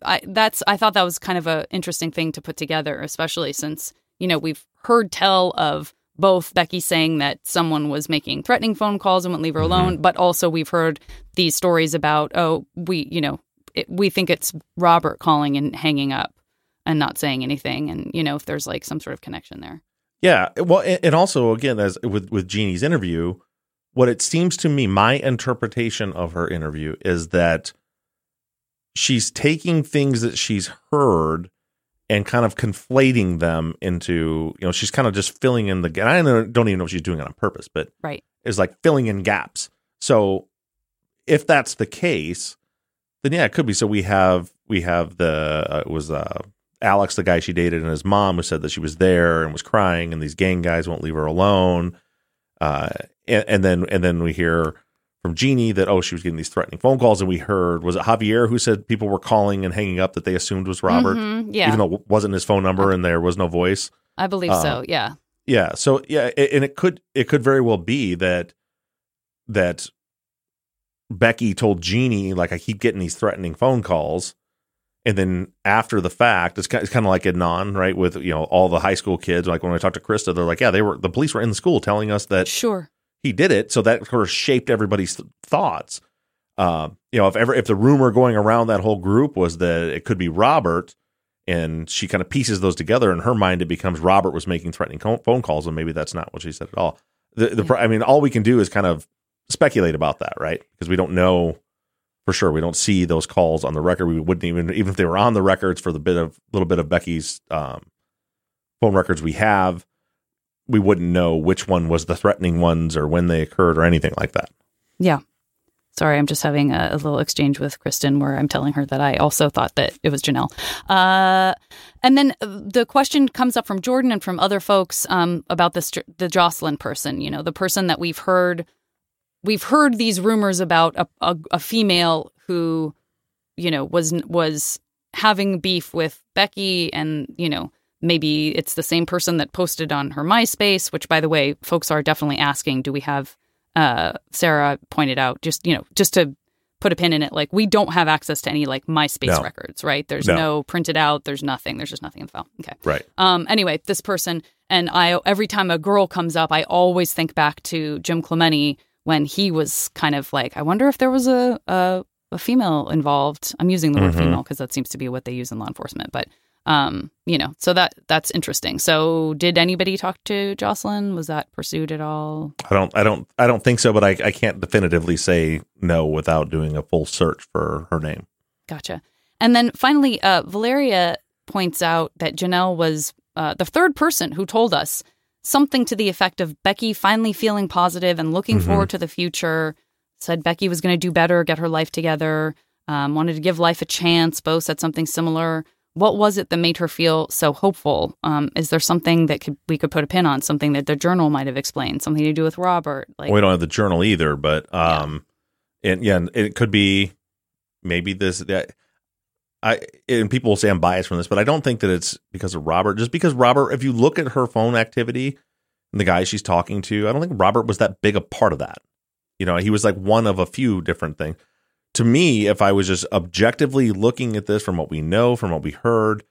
I that's I thought that was kind of a interesting thing to put together, especially since you know we've heard tell of both Becky saying that someone was making threatening phone calls and wouldn't leave her mm-hmm. alone, but also we've heard these stories about oh we you know it, we think it's Robert calling and hanging up and not saying anything, and you know if there's like some sort of connection there. Yeah, well, and and also again, as with with Jeannie's interview, what it seems to me, my interpretation of her interview is that she's taking things that she's heard and kind of conflating them into, you know, she's kind of just filling in the. And I don't don't even know if she's doing it on purpose, but Right. is like filling in gaps. So if that's the case, then yeah, it could be. So we have we have the uh, it was uh, Alex, the guy she dated, and his mom who said that she was there and was crying, and these gang guys won't leave her alone. Uh, and, and then and then we hear from Jeannie that oh she was getting these threatening phone calls, and we heard was it Javier who said people were calling and hanging up that they assumed was Robert, Mhm, yeah. even though it wasn't his phone number and there was no voice. I believe Uh, so. Yeah. Yeah. So yeah, a- and it could it could very well be that that Becky told Jeannie like I keep getting these threatening phone calls, and then after the fact, it's kind it's kind of like a non right with you know all the high school kids. Like when I talked to Krista, they're like, yeah, they were the police were in the school telling us that sure he did it, so that sort of shaped everybody's th- thoughts. Uh, you know, if ever if the rumor going around that whole group was that it could be Robert, and she kind of pieces those together in her mind, it becomes Robert was making threatening co- phone calls, and maybe that's not what she said at all. The the pro- I mean, all we can do is kind of speculate about that, right? Because we don't know for sure. We don't see those calls on the record. We wouldn't even even if they were on the records for the bit of little bit of Becky's um, phone records we have, we wouldn't know which one was the threatening ones or when they occurred or anything like that. Yeah. Sorry, I'm just having a, a little exchange with Kristen where I'm telling her that I also thought that it was Janelle. Uh, and then the question comes up from Jordan and from other folks um, about this the Jocelyn person. You know, the person that we've heard we've heard these rumors about a, a, a female who, you know, was was having beef with Becky, and you know, maybe it's the same person that posted on her MySpace. Which, by the way, folks are definitely asking, do we have? Uh, Sarah pointed out, just you know, just to put a pin in it, like we don't have access to any like MySpace No. records, right? There's No. no. printed out. There's nothing. There's just nothing in the file. Okay. Right. Um, anyway, this person and I every time a girl comes up, I always think back to Jim Clemente when he was kind of like, I wonder if there was a a, a female involved. I'm using the word Mhm. female because that seems to be what they use in law enforcement, but Um, you know, so that that's interesting. So, did anybody talk to Jocelyn? Was that pursued at all? I don't, I don't, I don't think so. But I, I can't definitively say no without doing a full search for her name. Gotcha. And then finally, uh, Valeria points out that Janelle was uh, the third person who told us something to the effect of Becky finally feeling positive and looking Mm-hmm. forward to the future. Said Becky was going to do better, get her life together. Um, wanted to give life a chance. Bo said something similar. What was it that made her feel so hopeful? Um, is there something that could we could put a pin on? Something that the journal might have explained? Something to do with Robert? Like we don't have the journal either, but um, and yeah, and it could be maybe this. That, I and people will say I'm biased from this, but I don't think that it's because of Robert. Just because Robert, if you look at her phone activity and the guy she's talking to, I don't think Robert was that big a part of that. You know, he was like one of a few different things. To me, if I was just objectively looking at this from what we know, from what we heard,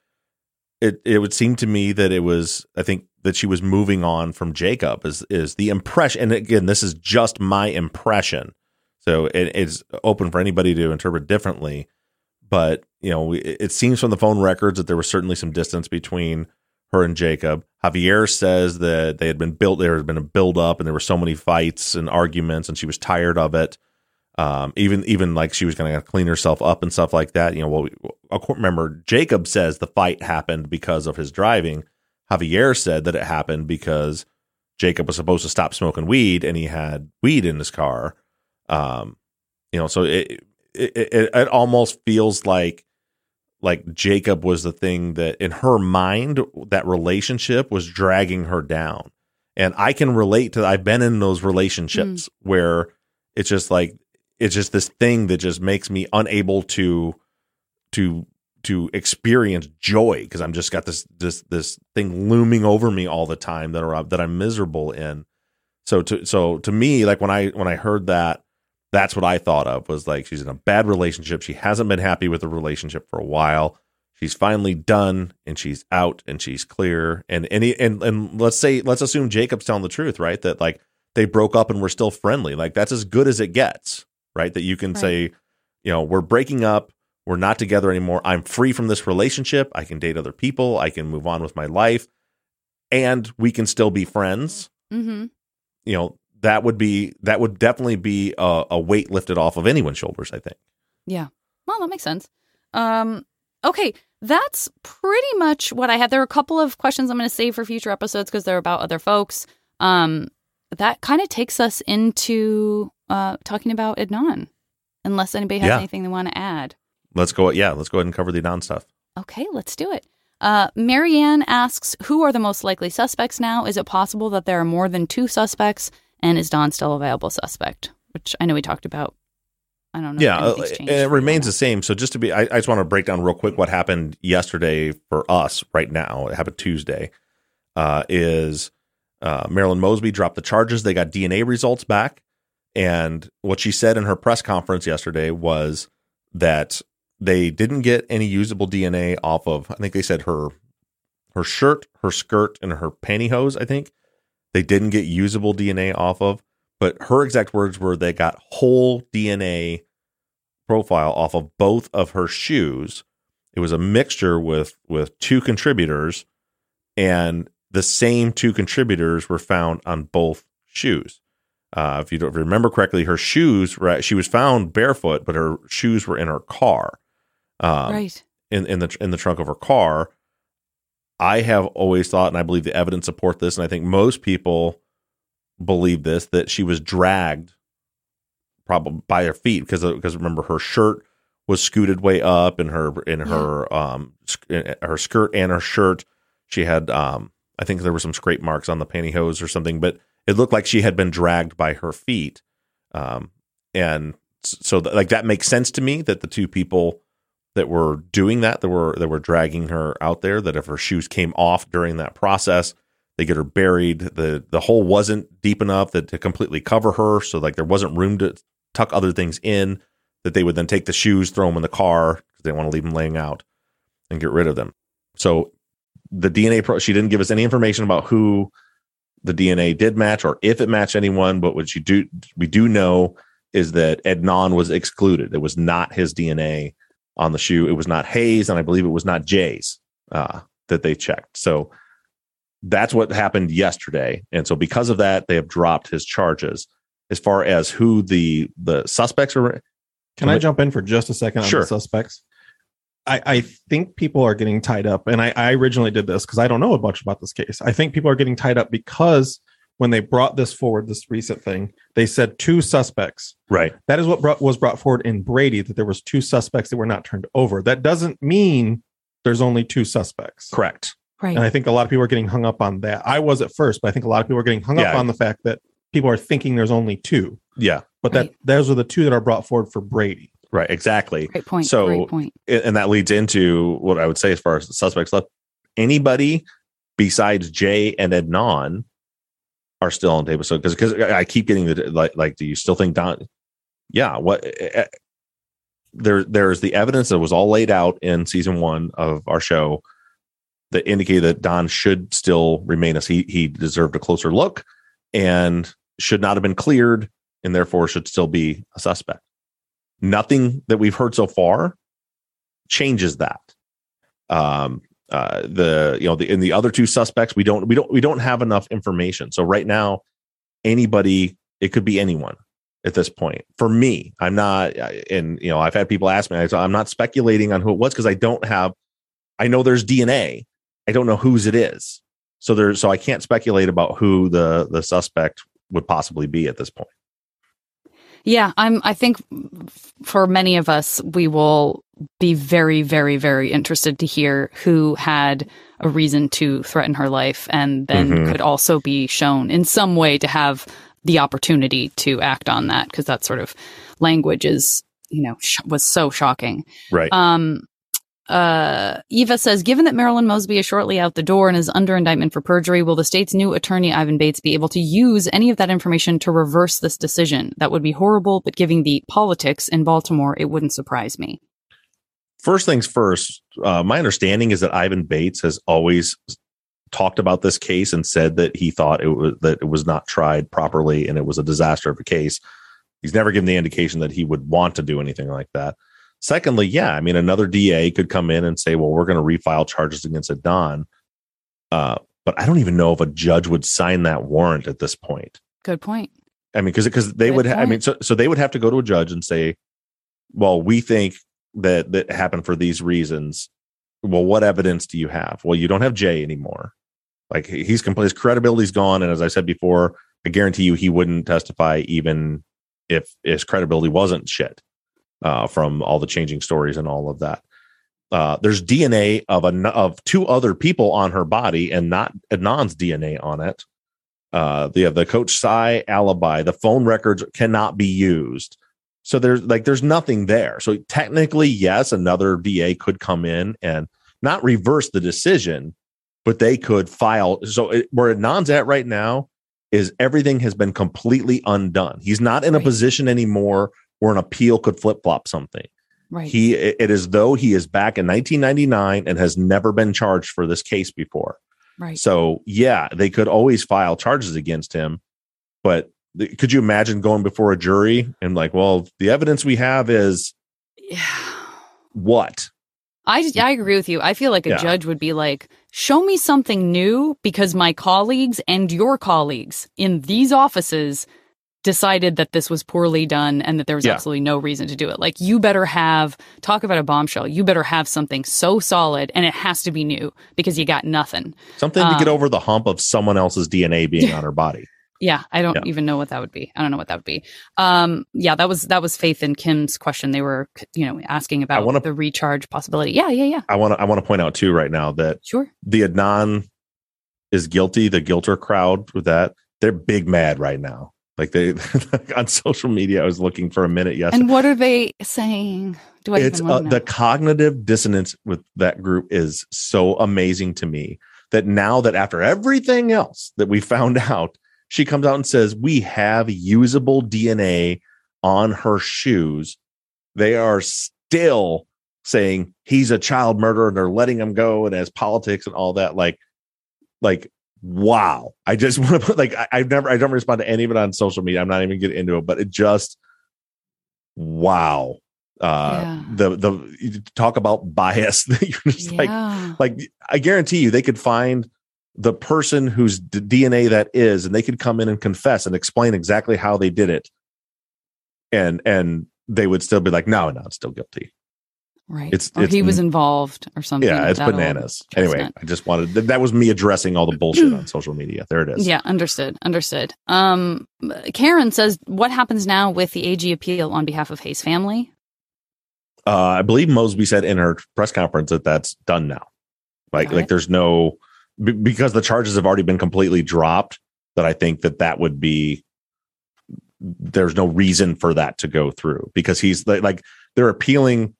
it it would seem to me that it was I think that she was moving on from Jacob is is the impression and again this is just my impression. So it, it's open for anybody to interpret differently but you know it, it seems from the phone records that there was certainly some distance between her and Jacob. Javier says that they had been built there had been a build up and there were so many fights and arguments and she was tired of it um, even even like she was going to clean herself up and stuff like that. You know, well, we, remember Jacob says the fight happened because of his driving. Javier said that it happened because Jacob was supposed to stop smoking weed and he had weed in his car. Um, you know, so it it, it it almost feels like like Jacob was the thing that in her mind that relationship was dragging her down. And I can relate to I've been in those relationships where it's just like it's just this thing that just makes me unable to to to experience joy because I'm just got this this this thing looming over me all the time that are that I'm miserable in. So to so to me, like when I when I heard that, that's what I thought of was like she's in a bad relationship. She hasn't been happy with the relationship for a while. She's finally done and she's out and she's clear. And any and and let's say let's assume Jacob's telling the truth, right? That like they broke up and we're still friendly. Like that's as good as it gets, right? That you can Right. say, you know, we're breaking up, we're not together anymore. I'm free from this relationship. I can date other people. I can move on with my life, and we can still be friends. Mm-hmm. You know, that would be that would definitely be a, a weight lifted off of anyone's shoulders. I think. Yeah. Well, that makes sense. Um, okay, that's pretty much what I had. There are a couple of questions I'm going to save for future episodes because they're about other folks. Um, that kind of takes us into uh, talking about Adnan, unless anybody has Yeah. anything they want to add. Let's go. Yeah, let's go ahead and cover the non stuff. Okay, let's do it. Uh, Marianne asks, "Who are the most likely suspects now? Is it possible that there are more than two suspects? And is Don still a viable suspect?" Which I know we talked about. I don't know. Yeah, uh, anything's and changed. it remains the same. So just to be, I, I just want to break down real quick what happened yesterday for us right now. It happened Tuesday. Uh, is uh, Marilyn Mosby dropped the charges? They got DNA results back, and what she said in her press conference yesterday was that they didn't get any usable DNA off of. I think they said her her shirt, her skirt, and her pantyhose. I think they didn't get usable DNA off of. But her exact words were they got whole DNA profile off of both of her shoes. It was a mixture with with two contributors, and the same two contributors were found on both shoes. Uh, if you don't remember correctly, her shoes right, she was found barefoot, but her shoes were in her car, um, right. in in the in the trunk of her car. I have always thought, and I believe the evidence support this, and I think most people believe this that she was dragged probably by her feet because because remember her shirt was scooted way up and her in her um sk- her skirt and her shirt she had um I think there were some scrape marks on the pantyhose or something but it looked like she had been dragged by her feet um and so th- like that makes sense to me that the two people that were doing that that were that were dragging her out there that if her shoes came off during that process they get her buried. The the hole wasn't deep enough that to completely cover her so like there wasn't room to tuck other things in that they would then take the shoes throw them in the car because they want to leave them laying out and get rid of them. So the dna pro she didn't give us any information about who the dna did match or if it matched anyone but what you do we do know is that Adnan was excluded it was not his dna on the shoe it was not Hae's and i believe it was not jay's uh, that they checked. So that's what happened yesterday, and so because of that, they have dropped his charges. As far as who the the suspects are, Can I jump in for just a second on Sure. the suspects? I, I think people are getting tied up, and I, I originally did this because I don't know much about this case. I think people are getting tied up because when they brought this forward, this recent thing, they said two suspects. Right. That is what brought, was brought forward in Brady that there was two suspects that were not turned over. That doesn't mean there's only two suspects. Correct. Right. And I think a lot of people are getting hung up on that. I was at first, but I think a lot of people are getting hung up on the fact that people are thinking there's only two. Yeah. But that those are the two that are brought forward for Brady. Right, exactly. Great point. So, Great point. and that leads into what I would say as far as the suspects left. Anybody besides Jay and Adnan are still on the table. So, because because I keep getting the like, like, do you still think Don? Yeah. What? eh, There, there's the evidence that was all laid out in season one of our show that indicated that Don should still remain as he he deserved a closer look and should not have been cleared and therefore should still be a suspect nothing that we've heard so far changes that. Um uh the you know the in the other two suspects we don't we don't we don't have enough information. So right now anybody it could be anyone at this point. For me i'm not and you know i've had people ask me i'm not speculating on who it was because i don't have i know there's dna i don't know whose it is. So there's so i can't speculate about who the the suspect would possibly be at this point Yeah, I'm I think for many of us we will be very very very interested to hear who had a reason to threaten her life and then Mhm. could also be shown in some way to have the opportunity to act on that because that sort of language is, you know, sh- was so shocking. right Um, uh, Eva says, given that Marilyn Mosby is shortly out the door and is under indictment for perjury, will the state's new attorney, Ivan Bates, be able to use any of that information to reverse this decision? That would be horrible, but given the politics in Baltimore, it wouldn't surprise me. first things first, uh, my understanding is that Ivan Bates has always talked about this case and said that he thought it was that it was not tried properly and it was a disaster of a case. He's never given the indication that he would want to do anything like that. Secondly, yeah, I mean, another DA could come in and say, "Well, we're going to refile charges against Adnan," uh, but I don't even know if a judge would sign that warrant at this point. Good point. I mean, because because they Good would, ha- I mean, so so they would have to go to a judge and say, "Well, we think that that happened for these reasons." Well, what evidence do you have? Well, you don't have Jay anymore. Like he's complete, his credibility's gone, and as I said before, I guarantee you he wouldn't testify even if his credibility wasn't shit uh, from all the changing stories and all of that. Uh, there's DNA of a of two other people on her body and not Adnan's DNA on it. Uh, the the Coach Sai alibi, the phone records cannot be used. So there's like there's nothing there. So technically, yes, another DA could come in and not reverse the decision, but they could file. So it, where Adnan's at right now is everything has been completely undone. He's not in a position anymore where an appeal could flip flop something. Right. He it is though he is back in 1999 and has never been charged for this case before. Right. So yeah, they could always file charges against him, but th- could you imagine going before a jury and like, well, the evidence we have is yeah. what? I, I agree with you. I feel like a Yeah. judge would be like, show me something new because my colleagues and your colleagues in these offices decided that this was poorly done and that there was Yeah. absolutely no reason to do it. Like, you better have, talk about a bombshell, you better have something so solid and it has to be new because you got nothing. Something to get Um, over the hump of someone else's DNA being [laughs] on her body. Yeah, I don't Yeah. even know what that would be. I don't know what that would be. Um, yeah, that was that was Faith and Kim's question. They were, you know, asking about wanna- the recharge possibility. Yeah, yeah, yeah. I want to I want to point out too right now that Sure. the Adnan is guilty. The guilter crowd with that they're big mad right now. Like they [laughs] on social media, I was looking for a minute yesterday. And what are they saying? Do I it's uh, the cognitive dissonance with that group is so amazing to me that now that after everything else that we found [laughs] out she comes out and says we have usable dna on her shoes they are still saying he's a child murderer and they're letting him go and as politics and all that like like wow i just [laughs] want to put like I, i've never i don't respond to any of it on social media i'm not even getting into it but it just wow Uh, Yeah. the the talk about bias. [laughs] that You're just Yeah. like like I guarantee you they could find the person whose d- DNA that is, and they could come in and confess and explain exactly how they did it, and and they would still be like, no, no, it's still guilty. Right. It's- or it's he was involved or something. Yeah, it's bananas. Anyway. I just wanted that, that was me addressing all the bullshit on social media. There it is. Yeah, understood. Understood. Um, Karen says, "What happens now with the AG appeal on behalf of Hae's family?" uh, I believe Mosby said in her press conference that that's done now. Like, Got like it. there's no be- because the charges have already been completely dropped. That I think that that would be there's no reason for that to go through because he's like, like they're appealing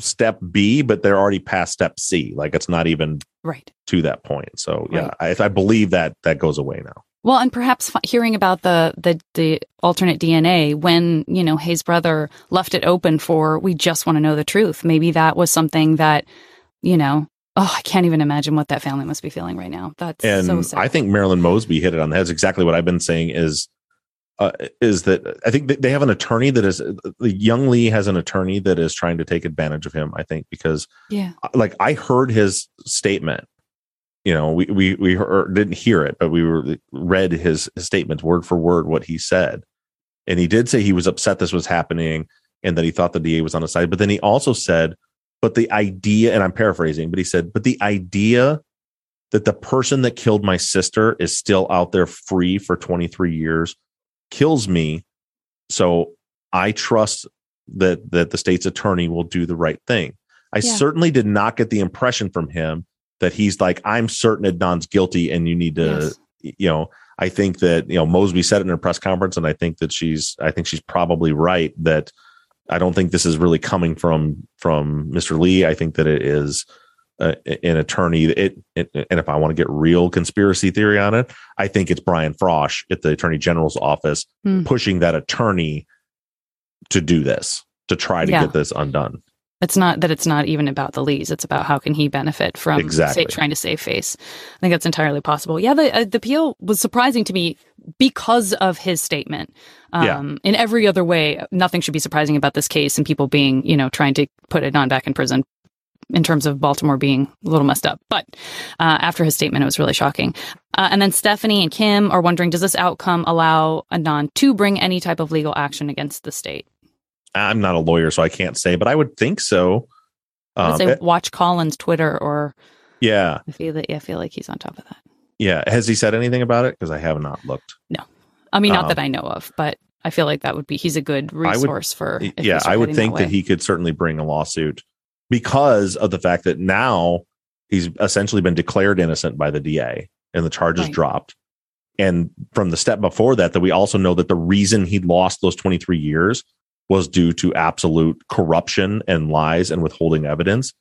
step B, but they're already past step C. Like it's not even Right. to that point. So yeah, I, I believe that that goes away now. Well, and perhaps hearing about the, the the alternate DNA when you know Hae's brother left it open for we just want to know the truth. Maybe that was something that you know. Oh, I can't even imagine what that family must be feeling right now. That's and so sad. I think Marilyn Mosby hit it on the head. It's exactly what I've been saying is uh, is that I think they have an attorney that is the young Lee has an attorney that is trying to take advantage of him. I think because yeah, like I heard his statement. You know, we we we heard, didn't hear it, but we were read his, his statement word for word what he said, and he did say he was upset this was happening and that he thought the DA was on his side. But then he also said, "But the idea," and I'm paraphrasing, but he said, "But the idea that the person that killed my sister is still out there free for 23 years kills me. So I trust that that the state's attorney will do the right thing." I Yeah. certainly did not get the impression from him that he's like, I'm certain Adnan's guilty and you need to, you know, I think that, you know, Mosby said it in a press conference, and I think that she's, I think she's probably right that I don't think this is really coming from, from Mr. Lee. I think that it is uh, an attorney. It, it, and if I want to get real conspiracy theory on it, I think it's Brian Frosh at the attorney general's office Hmm. pushing that attorney to do this, to try to Yeah. get this undone. It's not that it's not even about the leads. It's about how can he benefit from Exactly. say, trying to save face. I think that's entirely possible. Yeah, the uh, the appeal was surprising to me because of his statement. Um, Yeah. In every other way, nothing should be surprising about this case and people being, you know, trying to put it on back in prison. In terms of Baltimore being a little messed up, but uh, after his statement, it was really shocking. Uh, and then Stephanie and Kim are wondering: Does this outcome allow Adnan to bring any type of legal action against the state? I'm not a lawyer, so I can't say, but I would think so. I would Um, say eh, watch Colin's Twitter, or yeah, I feel that I feel like he's on top of that. yeah. Has he said anything about it? Because I have not looked. No, I mean not Um, that I know of, but I feel like that would be he's a good I would- resource for. yeah, I would think that, way. he could certainly bring a lawsuit because of the fact that now he's essentially been declared innocent by the DA and the charges Right. dropped. And from the step before that, that we also know that the reason he lost those 23 years was due to absolute corruption and lies and withholding evidence.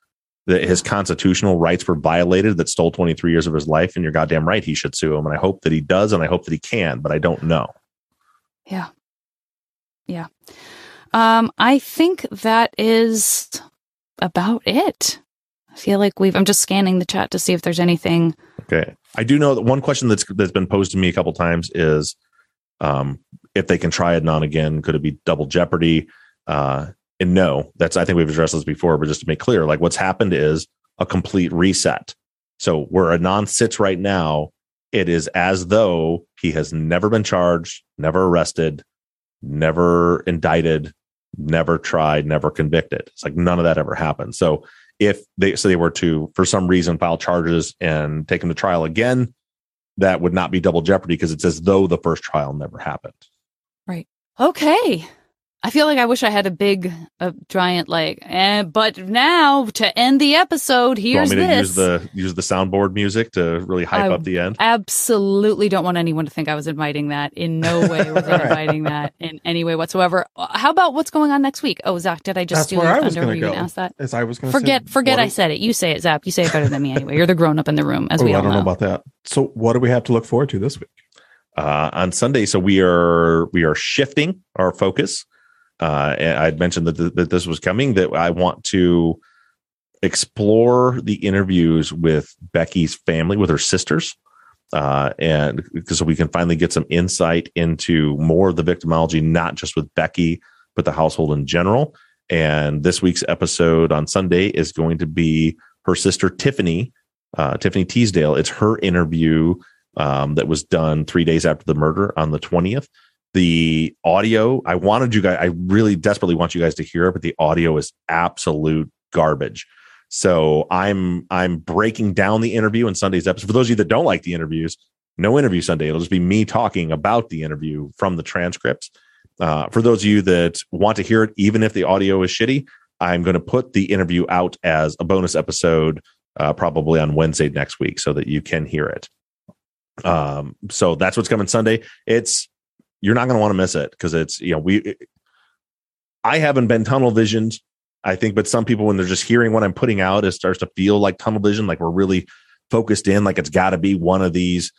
That his constitutional rights were violated, that stole 23 years of his life. And you're goddamn right, he should sue him. And I hope that he does, and I hope that he can, but I don't know. Yeah. Yeah. Um, I think that is about it. I feel like we've I'm just scanning the chat to see if there's anything Okay. I do know that one question that's that's been posed to me a couple times is um, if they can try it on again, could it be double jeopardy? Uh, and no, that's I think we've addressed this before, but just to make clear, like what's happened is a complete reset. So where Adnan sits right now, it is as though he has never been charged, never arrested, never indicted, never tried, never convicted. It's like none of that ever happened. So if they so they were to for some reason file charges and take him to trial again, that would not be double jeopardy because it's as though the first trial never happened. Right. Okay. I feel like I wish I had a big, a giant like. Eh, but now to end the episode, Do you here's want me to this. use the use the soundboard music to really hype I up the end? Absolutely don't want anyone to think I was inviting that. In no way [laughs] was I inviting that in any way whatsoever. Uh, How about what's going on next week? Oh, Zaq, did I just That's steal where your I was thunder? gonna Were you go. gonna ask that? As I was gonna forget, say, forget I do- said it. You say it, Zaq. You say it better than me anyway. You're the grown up in the room, as Ooh, we I don't know know. about that. So, what do we have to look forward to this week? uh, on Sunday. So we are we are shifting our focus. Uh, I'd mentioned that, th- that this was coming. That I want to explore the interviews with Becky's family, with her sisters, uh, and because we can finally get some insight into more of the victimology, not just with Becky, but the household in general. And this week's episode on Sunday is going to be her sister Tiffany, uh, Tiffany Teasdale. It's her interview um, that was done three days after the murder on the 20th. The audio, I wanted you guys, I really desperately want you guys to hear it, but the audio is absolute garbage. So I'm I'm breaking down the interview in Sunday's episode. For those of you that don't like the interviews, no interview Sunday. It'll just be me talking about the interview from the transcripts. Uh, for those of you that want to hear it, even if the audio is shitty, I'm going to put the interview out as a bonus episode uh, probably on Wednesday next week so that you can hear it. Um, so that's what's coming Sunday. It's you're not going to want to miss it because it's you know we. I haven't been tunnel visioned, I think, but some people when they're just hearing what I'm putting out, it starts to feel like tunnel vision, like we're really focused in, like it's got to be one of these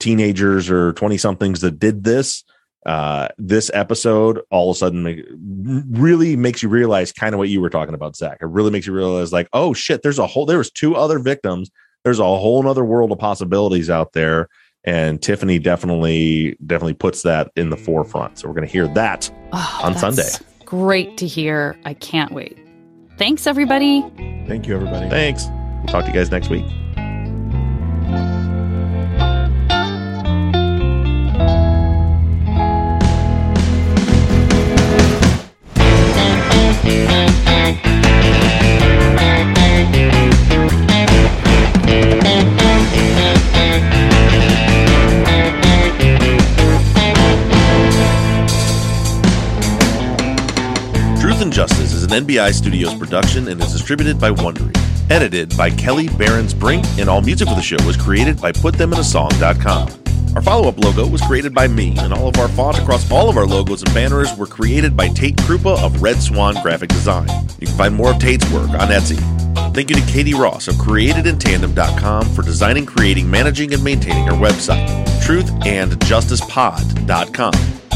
teenagers or 20 somethings that did this uh, this episode all of a sudden really makes you realize kind of what you were talking about, Zaq. It really makes you realize, like, oh shit, there's a whole there was two other victims. There's a whole other world of possibilities out there. And Tiffany definitely definitely puts that in the mm. forefront. So we're gonna hear that Oh, on Sunday. Great to hear. I can't wait. Thanks, everybody. Thank you, everybody. Thanks. We'll talk to you guys next week. NBI Studios production and is distributed by Wondery. Edited by Kelly Barons Brink, and all music for the show was created by PutThemInASong.com. Our follow up logo was created by me, and all of our font across all of our logos and banners were created by Tate Krupa of Red Swan Graphic Design. You can find more of Tate's work on Etsy. Thank you to Katie Ross of CreatedInTandem.com for designing, creating, managing, and maintaining our website, truthandjusticepod.com,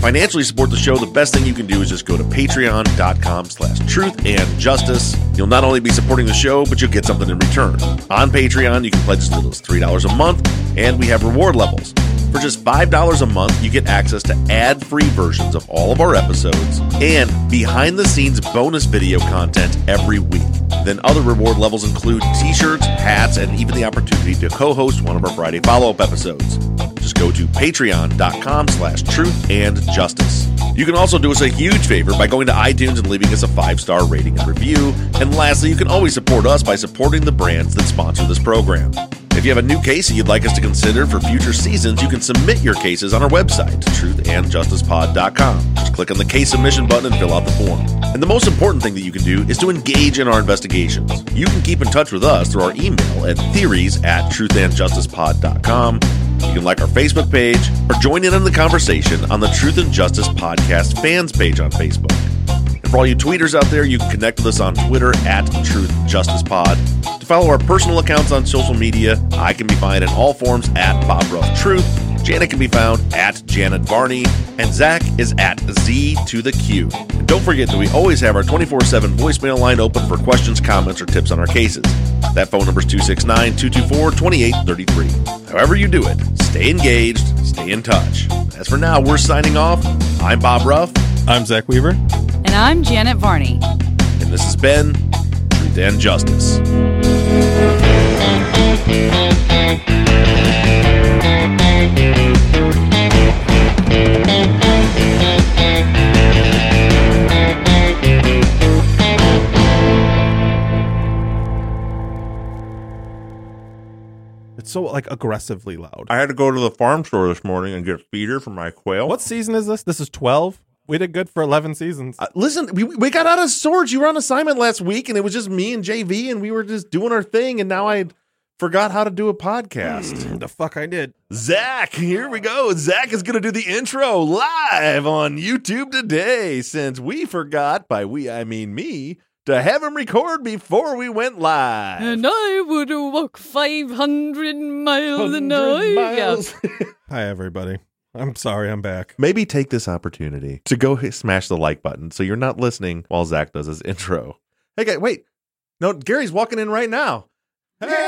Financially support the show, the best thing you can do is just go to patreon.com slash truth and justice. You'll not only be supporting the show, but you'll get something in return. On Patreon, you can pledge as little as $3 a month, and we have reward levels. For just $5 a month, you get access to ad free versions of all of our episodes and behind the scenes bonus video content every week. Then other reward levels include t shirts, hats, and even the opportunity to co host one of our Friday follow up episodes. Just go to patreon.com slash truth and justice. You can also do us a huge favor by going to iTunes and leaving us a five star rating and review. And lastly, you can always support us by supporting the brands that sponsor this program. If you have a new case that you'd like us to consider for future seasons, you can submit your cases on our website, truthandjusticepod.com. Just click on the case submission button and fill out the form. And the most important thing that you can do is to engage in our investigations. You can keep in touch with us through our email at theories at truthandjusticepod.com. You can like our Facebook page or join in on the conversation on the Truth and Justice Podcast fans page on Facebook. And for all you tweeters out there, you can connect with us on Twitter at Truth Justice Pod. To follow our personal accounts on social media, I can be found in all forms at Bob Ruff Truth. Janet can be found at Janet Varney, and Zaq is at Z to the Q. And don't forget that we always have our 24 7 voicemail line open for questions, comments, or tips on our cases. That phone number is 269 224 2833. However, you do it, stay engaged, stay in touch. As for now, we're signing off. I'm Bob Ruff. I'm Zaq Weaver. And I'm Janet Varney. And this has been Truth and Justice. It's so like aggressively loud. I had to go to the farm store this morning and get feeder for my quail. What season is this? This is 12. We did good for 11 seasons. Uh, listen, we, we got out of sorts. You were on assignment last week, and it was just me and JV, and we were just doing our thing. And now I forgot how to do a podcast. the fuck I did. Zaq, here we go. Zaq is going to do the intro live on YouTube today since we forgot, by we, I mean me, to have him record before we went live. And I would walk 500 miles an hour. Yeah. [laughs] Hi, everybody. I'm sorry, I'm back. Maybe take this opportunity to go hit, smash the like button so you're not listening while Zaq does his intro. Hey, guy, wait. No, Gary's walking in right now. Hey!